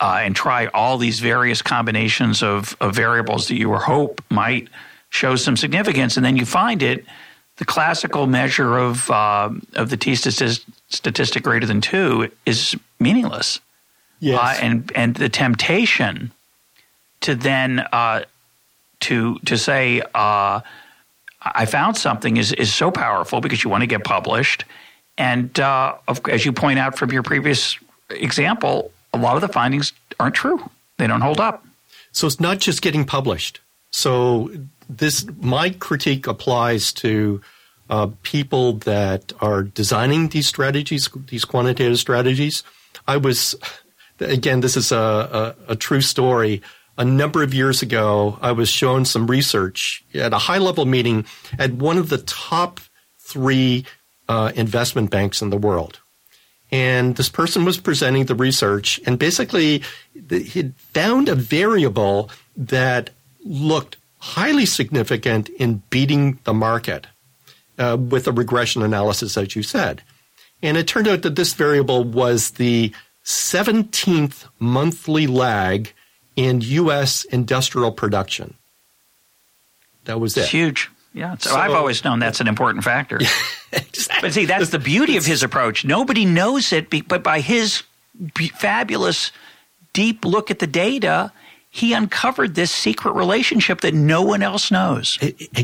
uh, and try all these various combinations of, of variables that you hope might show some significance, and then you find it. The classical measure of uh, of the t statistic greater than two is meaningless. Yes. Uh, and and the temptation to then uh, to to say uh, I found something is is so powerful because you want to get published, and uh, of, as you point out from your previous example, a lot of the findings aren't true. They don't hold up. So it's not just getting published. So this my critique applies to uh, people that are designing these strategies, these quantitative strategies. I was again, this is a, a, a true story. A number of years ago, I was shown some research at a high level meeting at one of the top three uh, investment banks in the world. And this person was presenting the research, and basically, he found a variable that looked highly significant in beating the market uh, with a regression analysis, as you said. And it turned out that this variable was the 17th monthly lag in U.S. industrial production. That was it. It's huge. Yeah. So, so, I've always known that's an important factor. [laughs] exactly. But see, that's the beauty of his approach. Nobody knows it, but by his fabulous, deep look at the data, he uncovered this secret relationship that no one else knows.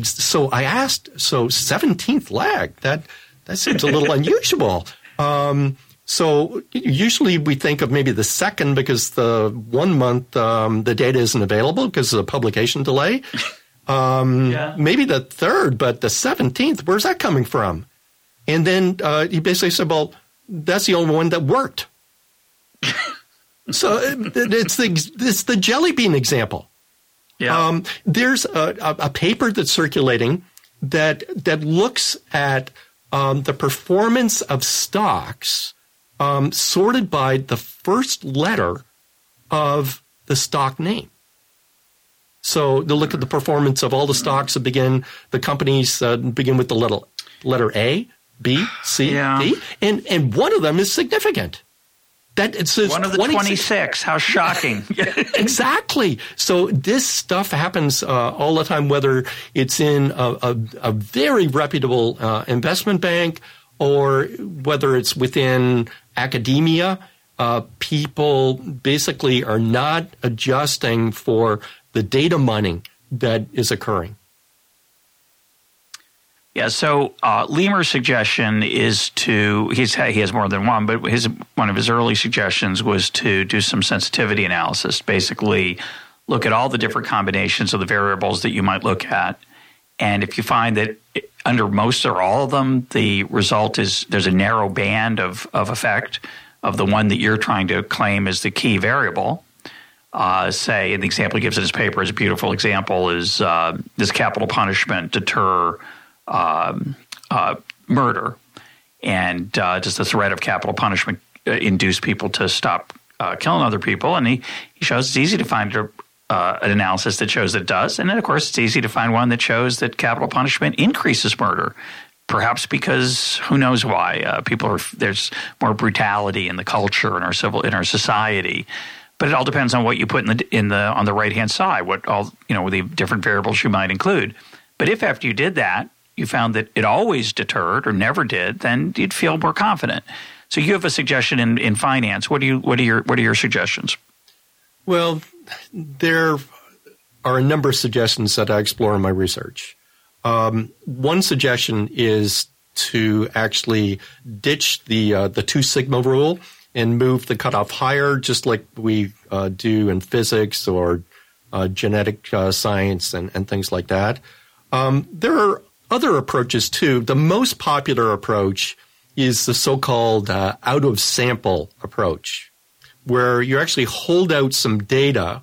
So I asked, so 17th lag, that, that seems a little [laughs] unusual. Um, so usually we think of maybe the second because the one month um, the data isn't available because of the publication delay. Um, yeah. Maybe the third, but the seventeenth, where's that coming from? And then uh, he basically said, "Well, that's the only one that worked." [laughs] so it's the it's the jelly bean example. Yeah. Um, there's a, a, paper that's circulating that that looks at um, the performance of stocks um, sorted by the first letter of the stock name. So they look at the performance of all the stocks that begin, the companies uh, begin with the letter, letter A, B, C, yeah. D, and, and one of them is significant. That it says one of the 26. How shocking. [laughs] exactly. So this stuff happens uh, all the time, whether it's in a, a, a very reputable uh, investment bank or whether it's within academia, uh, people basically are not adjusting for the data mining that is occurring. Yeah, so uh, Leamer's suggestion is to he's he has more than one, but his one of his early suggestions was to do some sensitivity analysis. Basically, look at all the different combinations of the variables that you might look at, and if you find that under most or all of them, the result is there's a narrow band of of effect of the one that you're trying to claim as the key variable. Uh, say, and the example he gives in his paper is a beautiful example is uh, does capital punishment deter um, uh, murder? And uh, does the threat of capital punishment uh, induce people to stop uh, killing other people? And he, he shows it's easy to find a, an analysis that shows that it does. And then, of course, it's easy to find one that shows that capital punishment increases murder perhaps because who knows why uh, people are there's more brutality in the culture in our civil in our society but it all depends on what you put in the in the on the right hand side what all you know the different variables you might include but if after you did that you found that it always deterred or never did then you'd feel more confident. So you have a suggestion in, in finance. What do you what are your what are your suggestions? Well there are a number of suggestions that I explore in my research. Um, one suggestion is to actually ditch the uh, the two sigma rule and move the cutoff higher, just like we uh, do in physics or uh, genetic uh, science and, and things like that. Um, there are other approaches too. The most popular approach is the so-called uh, out of sample approach, where you actually hold out some data,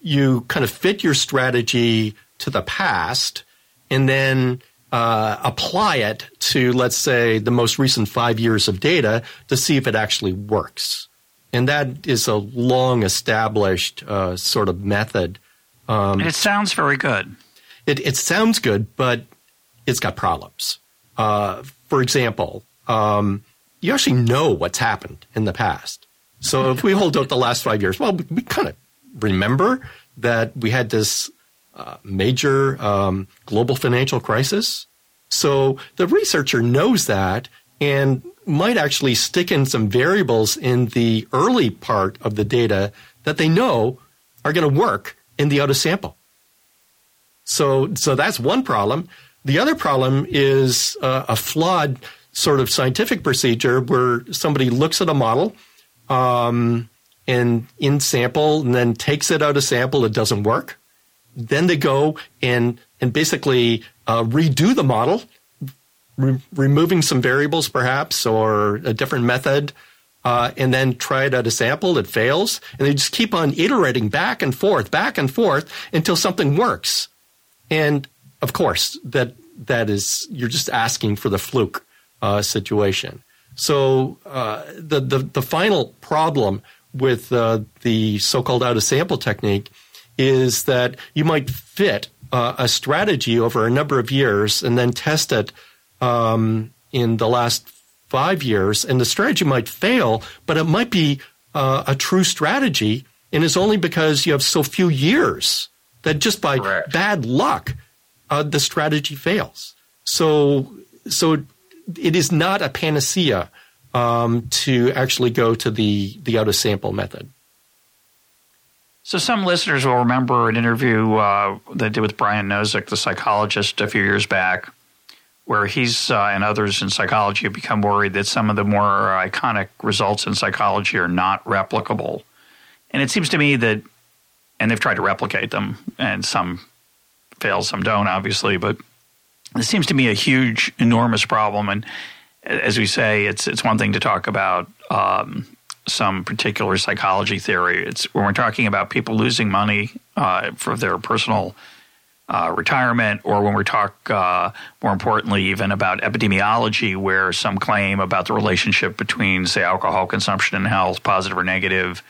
you kind of fit your strategy to the past and then uh, apply it to, let's say, the most recent five years of data to see if it actually works. And that is a long established uh, sort of method. Um, it sounds very good. It, it, sounds good, but it's got problems. Uh, for example, um, you actually know what's happened in the past. So if we hold out the last five years, well, we, we kind of remember that we had this uh, major um, global financial crisis. So the researcher knows that, and might actually stick in some variables in the early part of the data that they know are going to work in the out of sample. So, so that's one problem. The other problem is uh, a flawed sort of scientific procedure where somebody looks at a model um, and in sample and then takes it out of sample, it doesn't work. Then they go and and basically uh, redo the model, re- removing some variables perhaps or a different method, uh, and then try it out of sample. It fails, and they just keep on iterating back and forth, back and forth until something works. And of course, that that is you're just asking for the fluke uh, situation. So uh, the, the the final problem with uh, the so-called out of sample technique is that you might fit uh, a strategy over a number of years and then test it um, in the last five years, and the strategy might fail, but it might be uh, a true strategy, and it's only because you have so few years that just by Correct. bad luck, uh, the strategy fails. So, so it is not a panacea um, to actually go to the the out of sample method. So some listeners will remember an interview uh, they did with Brian Nosek, the psychologist, a few years back, where he's uh, and others in psychology have become worried that some of the more iconic results in psychology are not replicable. And it seems to me that, and they've tried to replicate them, and some fail, some don't, obviously, but it seems to me a huge, enormous problem. And as we say, it's it's one thing to talk about um, some particular psychology theory. It's when we're talking about people losing money uh, for their personal uh, retirement, or when we talk uh, more importantly, even about epidemiology, where some claim about the relationship between, say, alcohol consumption and health, positive or negative,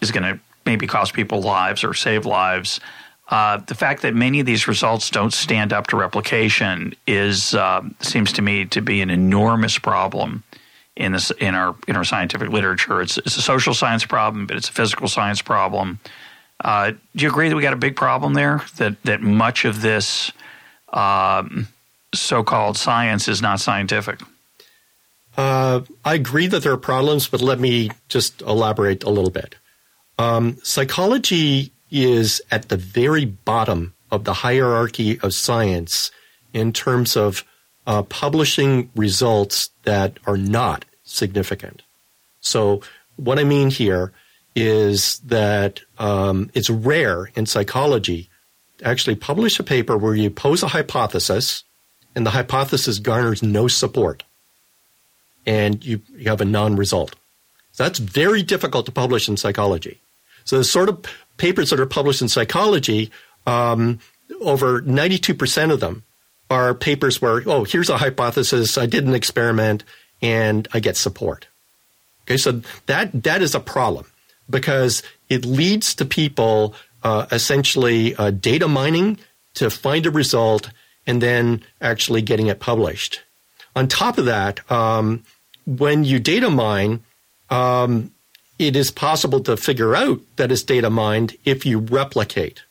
is going to maybe cost people lives or save lives. Uh, the fact that many of these results don't stand up to replication is uh, seems to me to be an enormous problem in this in our in our scientific literature. It's it's a social science problem, but it's a physical science problem. Uh, do you agree that we got a big problem there? That that much of this um, so-called science is not scientific. Uh, I agree that there are problems, but let me just elaborate a little bit. Um, psychology is at the very bottom of the hierarchy of science in terms of uh, publishing results that are not significant. So, what I mean here is that um, it's rare in psychology to actually publish a paper where you pose a hypothesis and the hypothesis garners no support and you, you have a non result. So that's very difficult to publish in psychology. So the sort of papers that are published in psychology, um, over 92% of them are papers where, oh, here's a hypothesis, I did an experiment, and I get support. Okay, so that that is a problem because it leads to people uh, essentially uh, data mining to find a result and then actually getting it published. On top of that, um, when you data mine, um, it is possible to figure out that it's data mined if you replicate.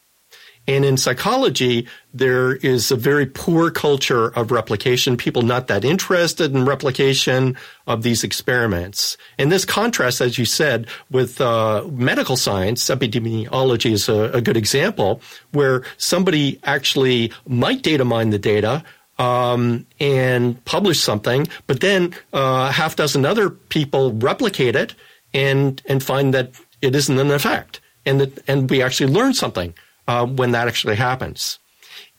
And in psychology, there is a very poor culture of replication, people not that interested in replication of these experiments. And this contrasts, as you said, with uh, medical science. Epidemiology is a, a, good example where somebody actually might data mine the data. Um, and publish something, but then uh, half dozen other people replicate it and and find that it isn't an effect, and that and we actually learn something uh, when that actually happens.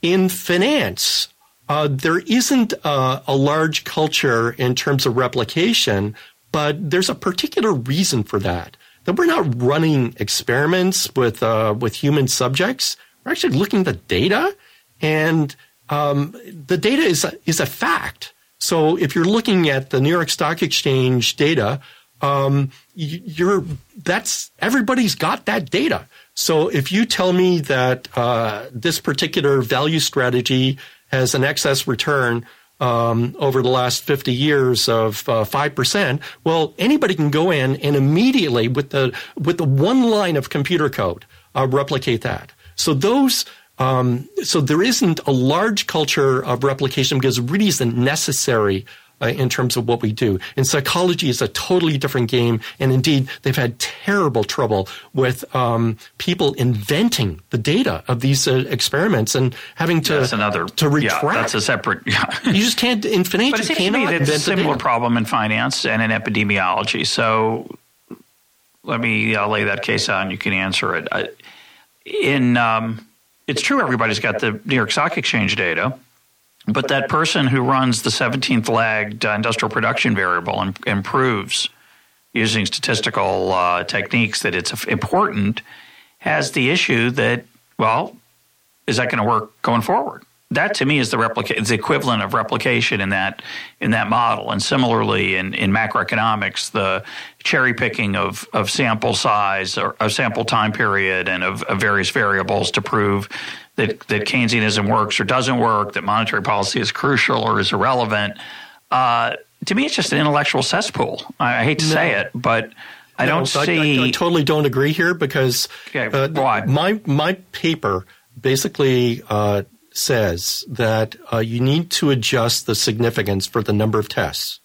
In finance, uh, there isn't a, a, large culture in terms of replication, but there's a particular reason for that. That we're not running experiments with uh, with human subjects. We're actually looking at the data, and um, the data is a, is a fact. So if you're looking at the New York Stock Exchange data, um, you're that's everybody's got that data. So if you tell me that uh, this particular value strategy has an excess return um, over the last 50 years of uh, 5%, well, anybody can go in and immediately with the, with the one line of computer code, uh, replicate that. So those, um, so there isn't a large culture of replication because it really isn't necessary uh, in terms of what we do. And psychology is a totally different game. And indeed, they've had terrible trouble with um, people inventing the data of these uh, experiments and having to that's another to retract. Yeah, that's a separate. [laughs] Yeah. you just can't infinite. But it seems to me that's a similar problem in finance and in epidemiology. So let me uh, lay that case out, and you can answer it. I, in um, it's true, everybody's got the New York Stock Exchange data but that person who runs the 17th lagged industrial production variable and, and proves using statistical uh, techniques that it's important has the issue that, well, is that going to work going forward? That to me is the replica- the equivalent of replication in that in that model. And similarly in, in macroeconomics, the cherry picking of, of sample size or of sample time period and of, of various variables to prove that, that Keynesianism works or doesn't work, that monetary policy is crucial or is irrelevant. Uh, to me, it's just an intellectual cesspool. I, I hate to no. say it, but I no, don't see. I, I, totally don't agree here because okay, uh, why? my my paper basically uh, says that uh, you need to adjust the significance for the number of tests.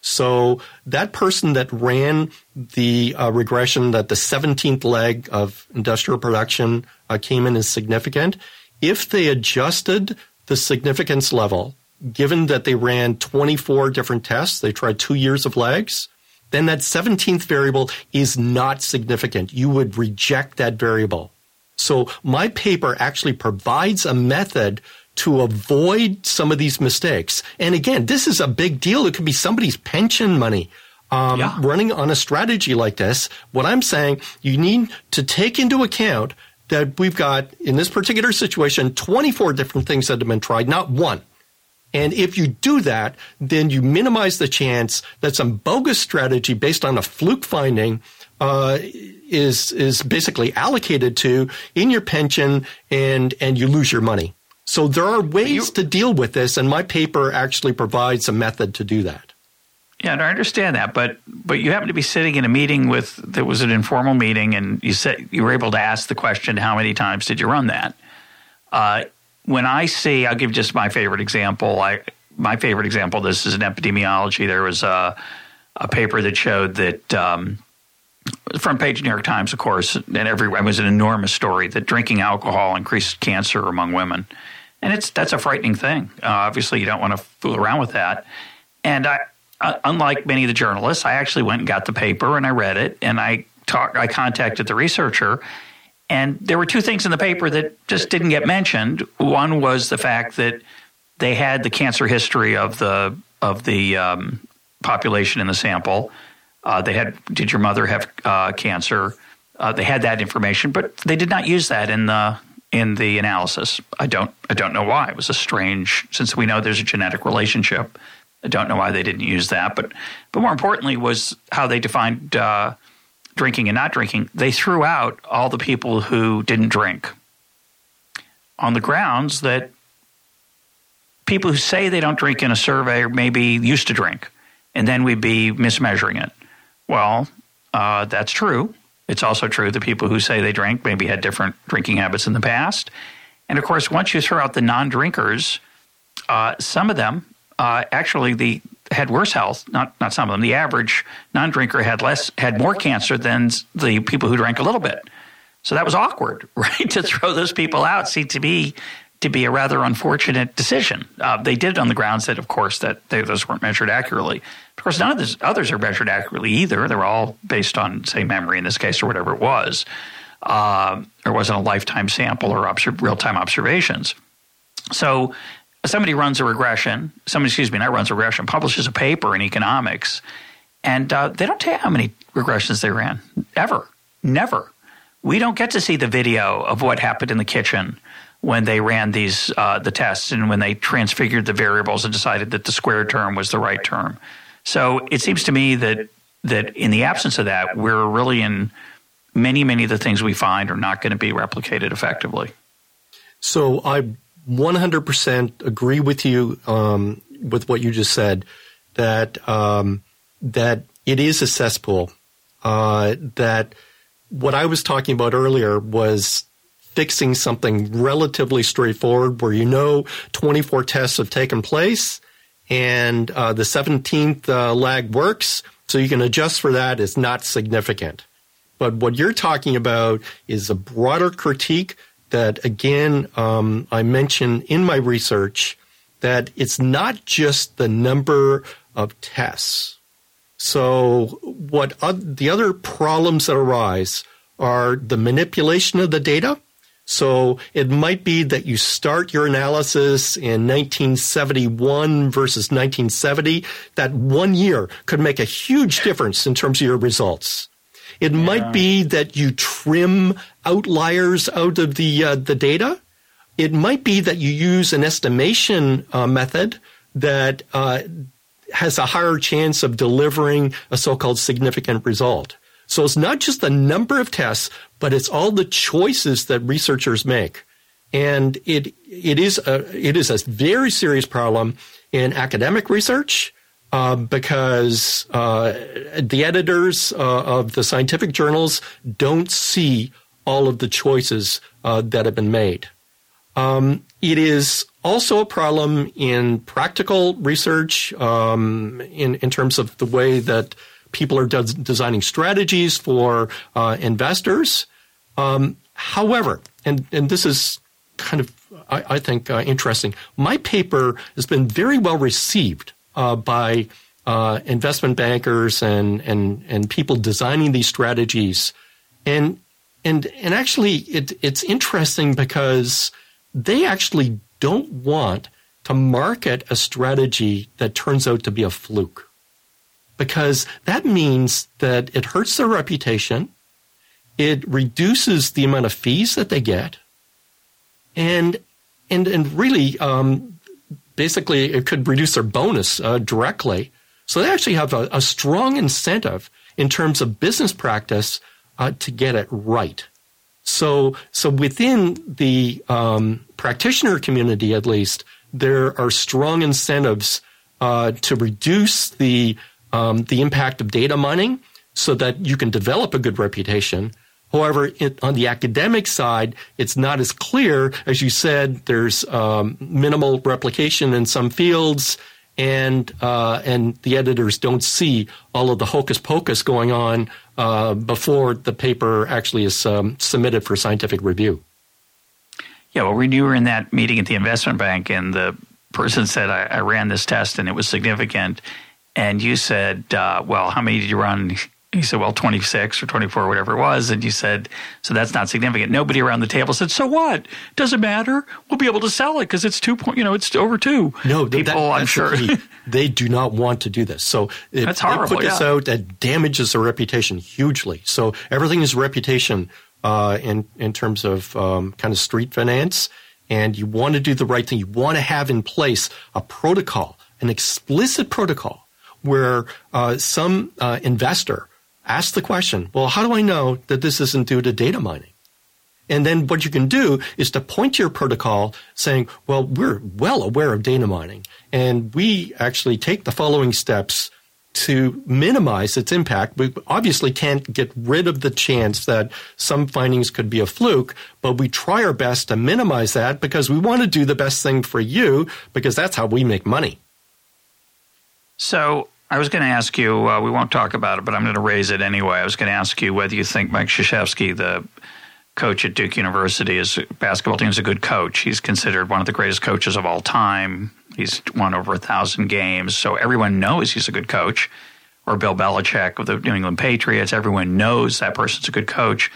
So that person that ran the uh, regression that the 17th leg of industrial production uh, came in as significant, if they adjusted the significance level, given that they ran 24 different tests, they tried two years of legs, then that 17th variable is not significant. You would reject that variable. So my paper actually provides a method to avoid some of these mistakes. And again, this is a big deal. It could be somebody's pension money. Um, yeah. running on a strategy like this, what I'm saying, you need to take into account that we've got, in this particular situation, 24 different things that have been tried, not one. And if you do that, then you minimize the chance that some bogus strategy based on a fluke finding uh, is is basically allocated to in your pension, and and you lose your money. So there are ways you, to deal with this, and my paper actually provides a method to do that. Yeah, and I understand that, but but you happen to be sitting in a meeting with that was an informal meeting, and you said you were able to ask the question, "How many times did you run that?" Uh, when I see, I'll give just my favorite example. I my favorite example. This is in epidemiology. There was a a paper that showed that. Um, front page New York Times, of course, and everywhere it was an enormous story that drinking alcohol increased cancer among women and it's that's a frightening thing. Uh, obviously, you don't want to fool around with that. And I, uh, unlike many of the journalists, I actually went and got the paper and I read it and I talked. I contacted the researcher, and there were two things in the paper that just didn't get mentioned. One was the fact that they had the cancer history of the of the um, population in the sample. Uh, they had did your mother have uh, cancer? Uh, they had that information, but they did not use that in the in the analysis. I don't I don't know why. It was a strange since we know there's a genetic relationship. I don't know why they didn't use that, but but more importantly was how they defined uh, drinking and not drinking. They threw out all the people who didn't drink on the grounds that people who say they don't drink in a survey maybe used to drink, and then we'd be mismeasuring it. Well, uh, that's true. It's also true that people who say they drink maybe had different drinking habits in the past. And of course, once you throw out the non drinkers, uh, some of them uh, actually the had worse health. Not not some of them. The average non drinker had less had more cancer than the people who drank a little bit. So that was awkward, [laughs] right? to throw those people out seemed to to be a rather unfortunate decision. Uh, they did it on the grounds that, of course, that they, those weren't measured accurately. Of course, none of the others are measured accurately either. They're all based on, say, memory in this case or whatever it was. Uh, there wasn't a lifetime sample or observ- real time observations. So somebody runs a regression, somebody, excuse me, not runs a regression, publishes a paper in economics, and uh, they don't tell you how many regressions they ran, ever, never. We don't get to see the video of what happened in the kitchen when they ran these uh, the tests and when they transfigured the variables and decided that the square term was the right term. So it seems to me that that in the absence of that, we're really in many many of the things we find are not going to be replicated effectively. So I 100% agree with you um, with what you just said that um, that it is a cesspool. Uh, that what I was talking about earlier was fixing something relatively straightforward where you know 24 tests have taken place and uh, the 17th uh, lag works, so you can adjust for that. It's not significant. But what you're talking about is a broader critique that, again, um, I mentioned in my research that it's not just the number of tests. So, what the other problems that arise are the manipulation of the data. So, it might be that you start your analysis in 1971 versus 1970. That one year could make a huge difference in terms of your results. It yeah. might be that you trim outliers out of the uh, the data. It might be that you use an estimation uh, method that uh, has a higher chance of delivering a so-called significant result. So it's not just the number of tests, but it's all the choices that researchers make. And it it is a it is a very serious problem in academic research uh, because uh, the editors uh, of the scientific journals don't see all of the choices uh, that have been made. Um, it is also a problem in practical research um, in, in terms of the way that people are de- designing strategies for uh, investors. Um, however, and, and this is kind of, I, I think, uh, interesting, my paper has been very well received uh, by uh, investment bankers and, and, and people designing these strategies. And, and, and actually, it, it's interesting because they actually don't want to market a strategy that turns out to be a fluke. Because that means that it hurts their reputation, it reduces the amount of fees that they get, and and and really um, basically it could reduce their bonus uh, directly. So they actually have a, a, strong incentive in terms of business practice uh, to get it right. So, so within the um, practitioner community, at least, there are strong incentives uh, to reduce the um, the impact of data mining, so that you can develop a good reputation However, it, on the academic side, it's not as clear. As you said, there's um, minimal replication in some fields, and uh, and the editors don't see all of the hocus pocus going on uh, before the paper actually is um, submitted for scientific review. Yeah, well, when you were in that meeting at the investment bank, and the person said, "I, I ran this test, and it was significant," and you said, uh, "Well, how many did you run?" he said, well, 26 or 24, whatever it was. And you said, so that's not significant. Nobody around the table said, so what? Does it matter? We'll be able to sell it because it's two point, you know, it's over two. No, people, that, I'm sure. The they do not want to do this. So if that's horrible, they put yeah. this out, that damages their reputation hugely. So everything is reputation uh, in, in terms of um, kind of street finance. And you want to do the right thing. You want to have in place a protocol, an explicit protocol where uh, some uh, investor asks the question, well, how do I know that this isn't due to data mining? And then what you can do is to point to your protocol saying, well, we're well aware of data mining and we actually take the following steps to minimize its impact. We obviously can't get rid of the chance that some findings could be a fluke, but we try our best to minimize that because we want to do the best thing for you because that's how we make money. So I was going to ask you, uh, we won't talk about it, but I'm going to raise it anyway. I was going to ask you whether you think Mike Krzyzewski, the coach at Duke University, is basketball team is a good coach. He's considered one of the greatest coaches of all time. He's won over a thousand games, so everyone knows he's a good coach. Or Bill Belichick of the New England Patriots, everyone knows that person's a good coach.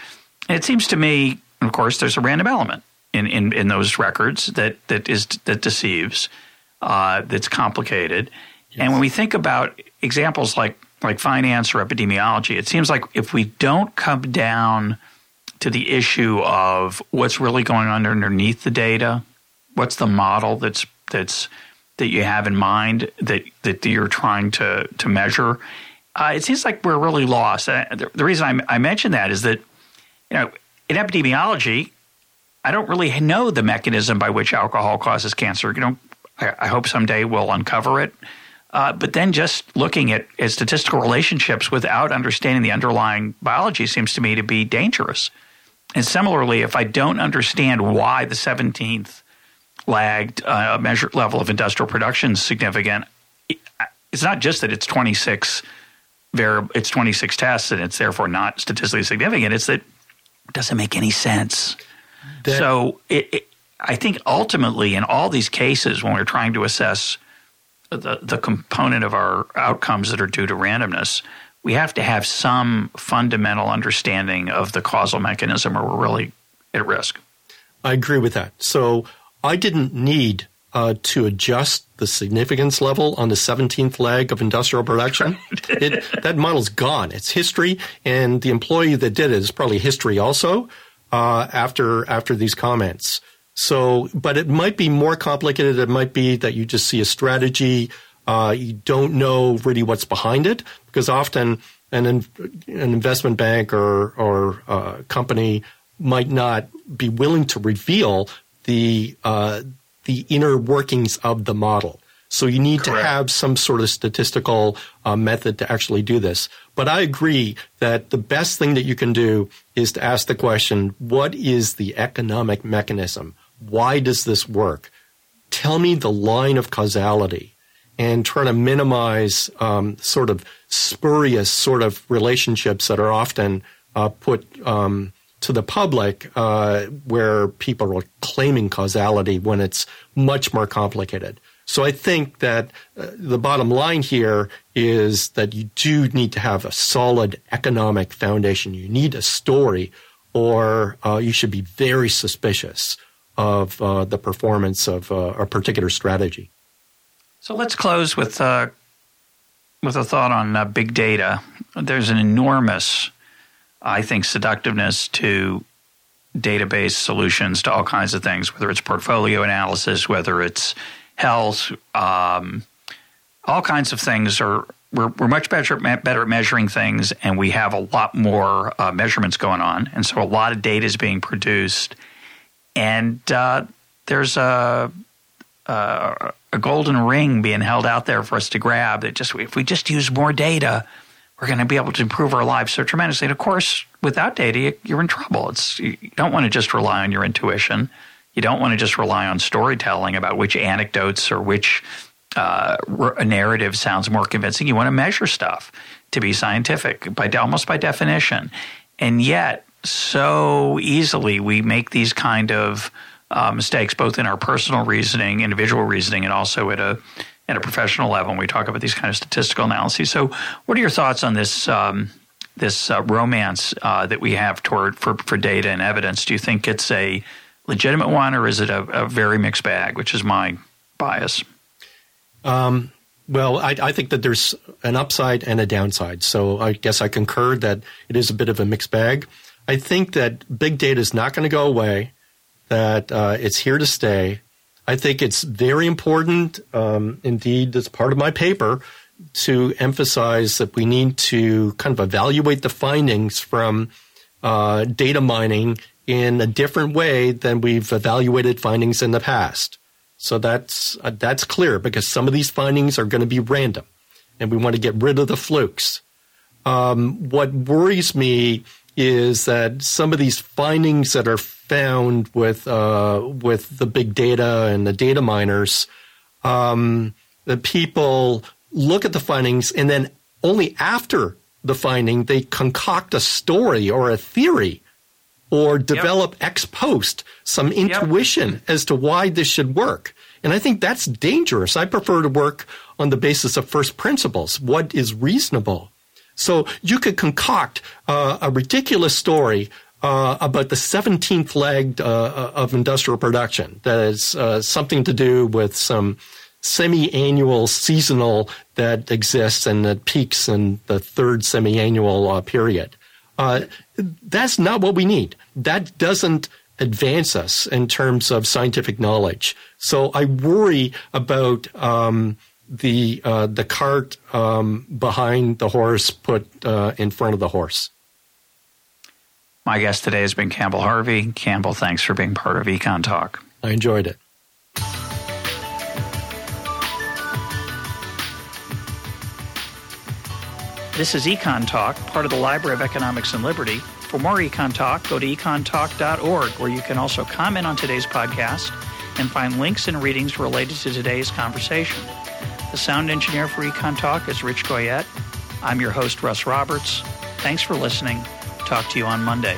And it seems to me, of course, there's a random element in, in, in those records that that is that deceives, uh, that's complicated. And when we think about examples like like finance or epidemiology, it seems like if we don't come down to the issue of what's really going on underneath the data, what's the model that's that's that you have in mind that that you're trying to to measure, uh, it seems like we're really lost. Uh, the, the, reason I, I mention that is that you know in epidemiology, I don't really know the mechanism by which alcohol causes cancer. You know, I, I hope someday we'll uncover it. Uh, but then just looking at, at statistical relationships without understanding the underlying biology seems to me to be dangerous. And similarly, if I don't understand why the 17th lagged uh, measured level of industrial production is significant, it's not just that it's 26 variable, it's 26 tests and it's therefore not statistically significant. It's that it doesn't make any sense. That, so it, it, I think ultimately in all these cases when we're trying to assess the, the component of our outcomes that are due to randomness, we have to have some fundamental understanding of the causal mechanism or we're really at risk. I agree with that. So I didn't need uh, to adjust the significance level on the 17th leg of industrial production. [laughs] it, that model's gone. It's history, and the employee that did it is probably history also uh, after after these comments. So, but it might be more complicated. It might be that you just see a strategy. Uh, you don't know really what's behind it because often an an investment bank or or uh, company might not be willing to reveal the uh, the inner workings of the model. So you need Correct. to have some sort of statistical uh, method to actually do this. But I agree that the best thing that you can do is to ask the question, what is the economic mechanism? Why does this work? Tell me the line of causality and try to minimize um, sort of spurious sort of relationships that are often uh, put um, to the public uh, where people are claiming causality when it's much more complicated. So I think that uh, the bottom line here is that you do need to have a solid economic foundation. You need a story, or uh, you should be very suspicious of uh, the performance of uh, a particular strategy. So let's close with uh, with a thought on uh, big data. There's an enormous I think, seductiveness to database solutions to all kinds of things, whether it's portfolio analysis, whether it's health, um, all kinds of things are. We're, we're much better, better at measuring things, and we have a lot more uh, measurements going on. And so a lot of data is being produced. And uh, there's a, a, a golden ring being held out there for us to grab that just if we just use more data, we're going to be able to improve our lives so tremendously. And of course, without data, you're in trouble. It's you don't want to just rely on your intuition. You don't want to just rely on storytelling about which anecdotes or which uh, narrative sounds more convincing. You want to measure stuff to be scientific by almost by definition. And yet, so easily we make these kind of uh, mistakes, both in our personal reasoning, individual reasoning, and also at a at a professional level when we talk about these kind of statistical analyses. So, what are your thoughts on this um, this uh, romance uh, that we have toward for, for data and evidence? Do you think it's a legitimate one, or is it a, a very mixed bag, which is my bias? Um, well, I, I, think that there's an upside and a downside. So I guess I concur that it is a bit of a mixed bag. I think that big data is not going to go away, that uh, it's here to stay, I think it's very important, um, indeed, as part of my paper, to emphasize that we need to kind of evaluate the findings from uh, data mining in a different way than we've evaluated findings in the past. So that's uh, that's clear because some of these findings are going to be random, and we want to get rid of the flukes. Um, what worries me is that some of these findings that are found with uh, with the big data and the data miners, um, the people look at the findings and then only after the finding they concoct a story or a theory or develop yep. ex post some intuition yep. as to why this should work. And I think that's dangerous. I prefer to work on the basis of first principles. What is reasonable? So you could concoct uh, a ridiculous story uh, about the 17th leg uh, uh, of industrial production that is uh, something to do with some semi-annual seasonal that exists and that peaks in the third semi-annual uh, period. that's not what we need. That doesn't advance us in terms of scientific knowledge. So I worry about um, the uh, the cart um, behind the horse put uh, in front of the horse. My guest today has been Campbell Harvey. Campbell, thanks for being part of EconTalk. I enjoyed it. This is EconTalk, part of the Library of Economics and Liberty. For more EconTalk, go to econtalk.org, where you can also comment on today's podcast and find links and readings related to today's conversation. The sound engineer for EconTalk is Rich Goyette. I'm your host, Russ Roberts. Thanks for listening. Talk to you on Monday.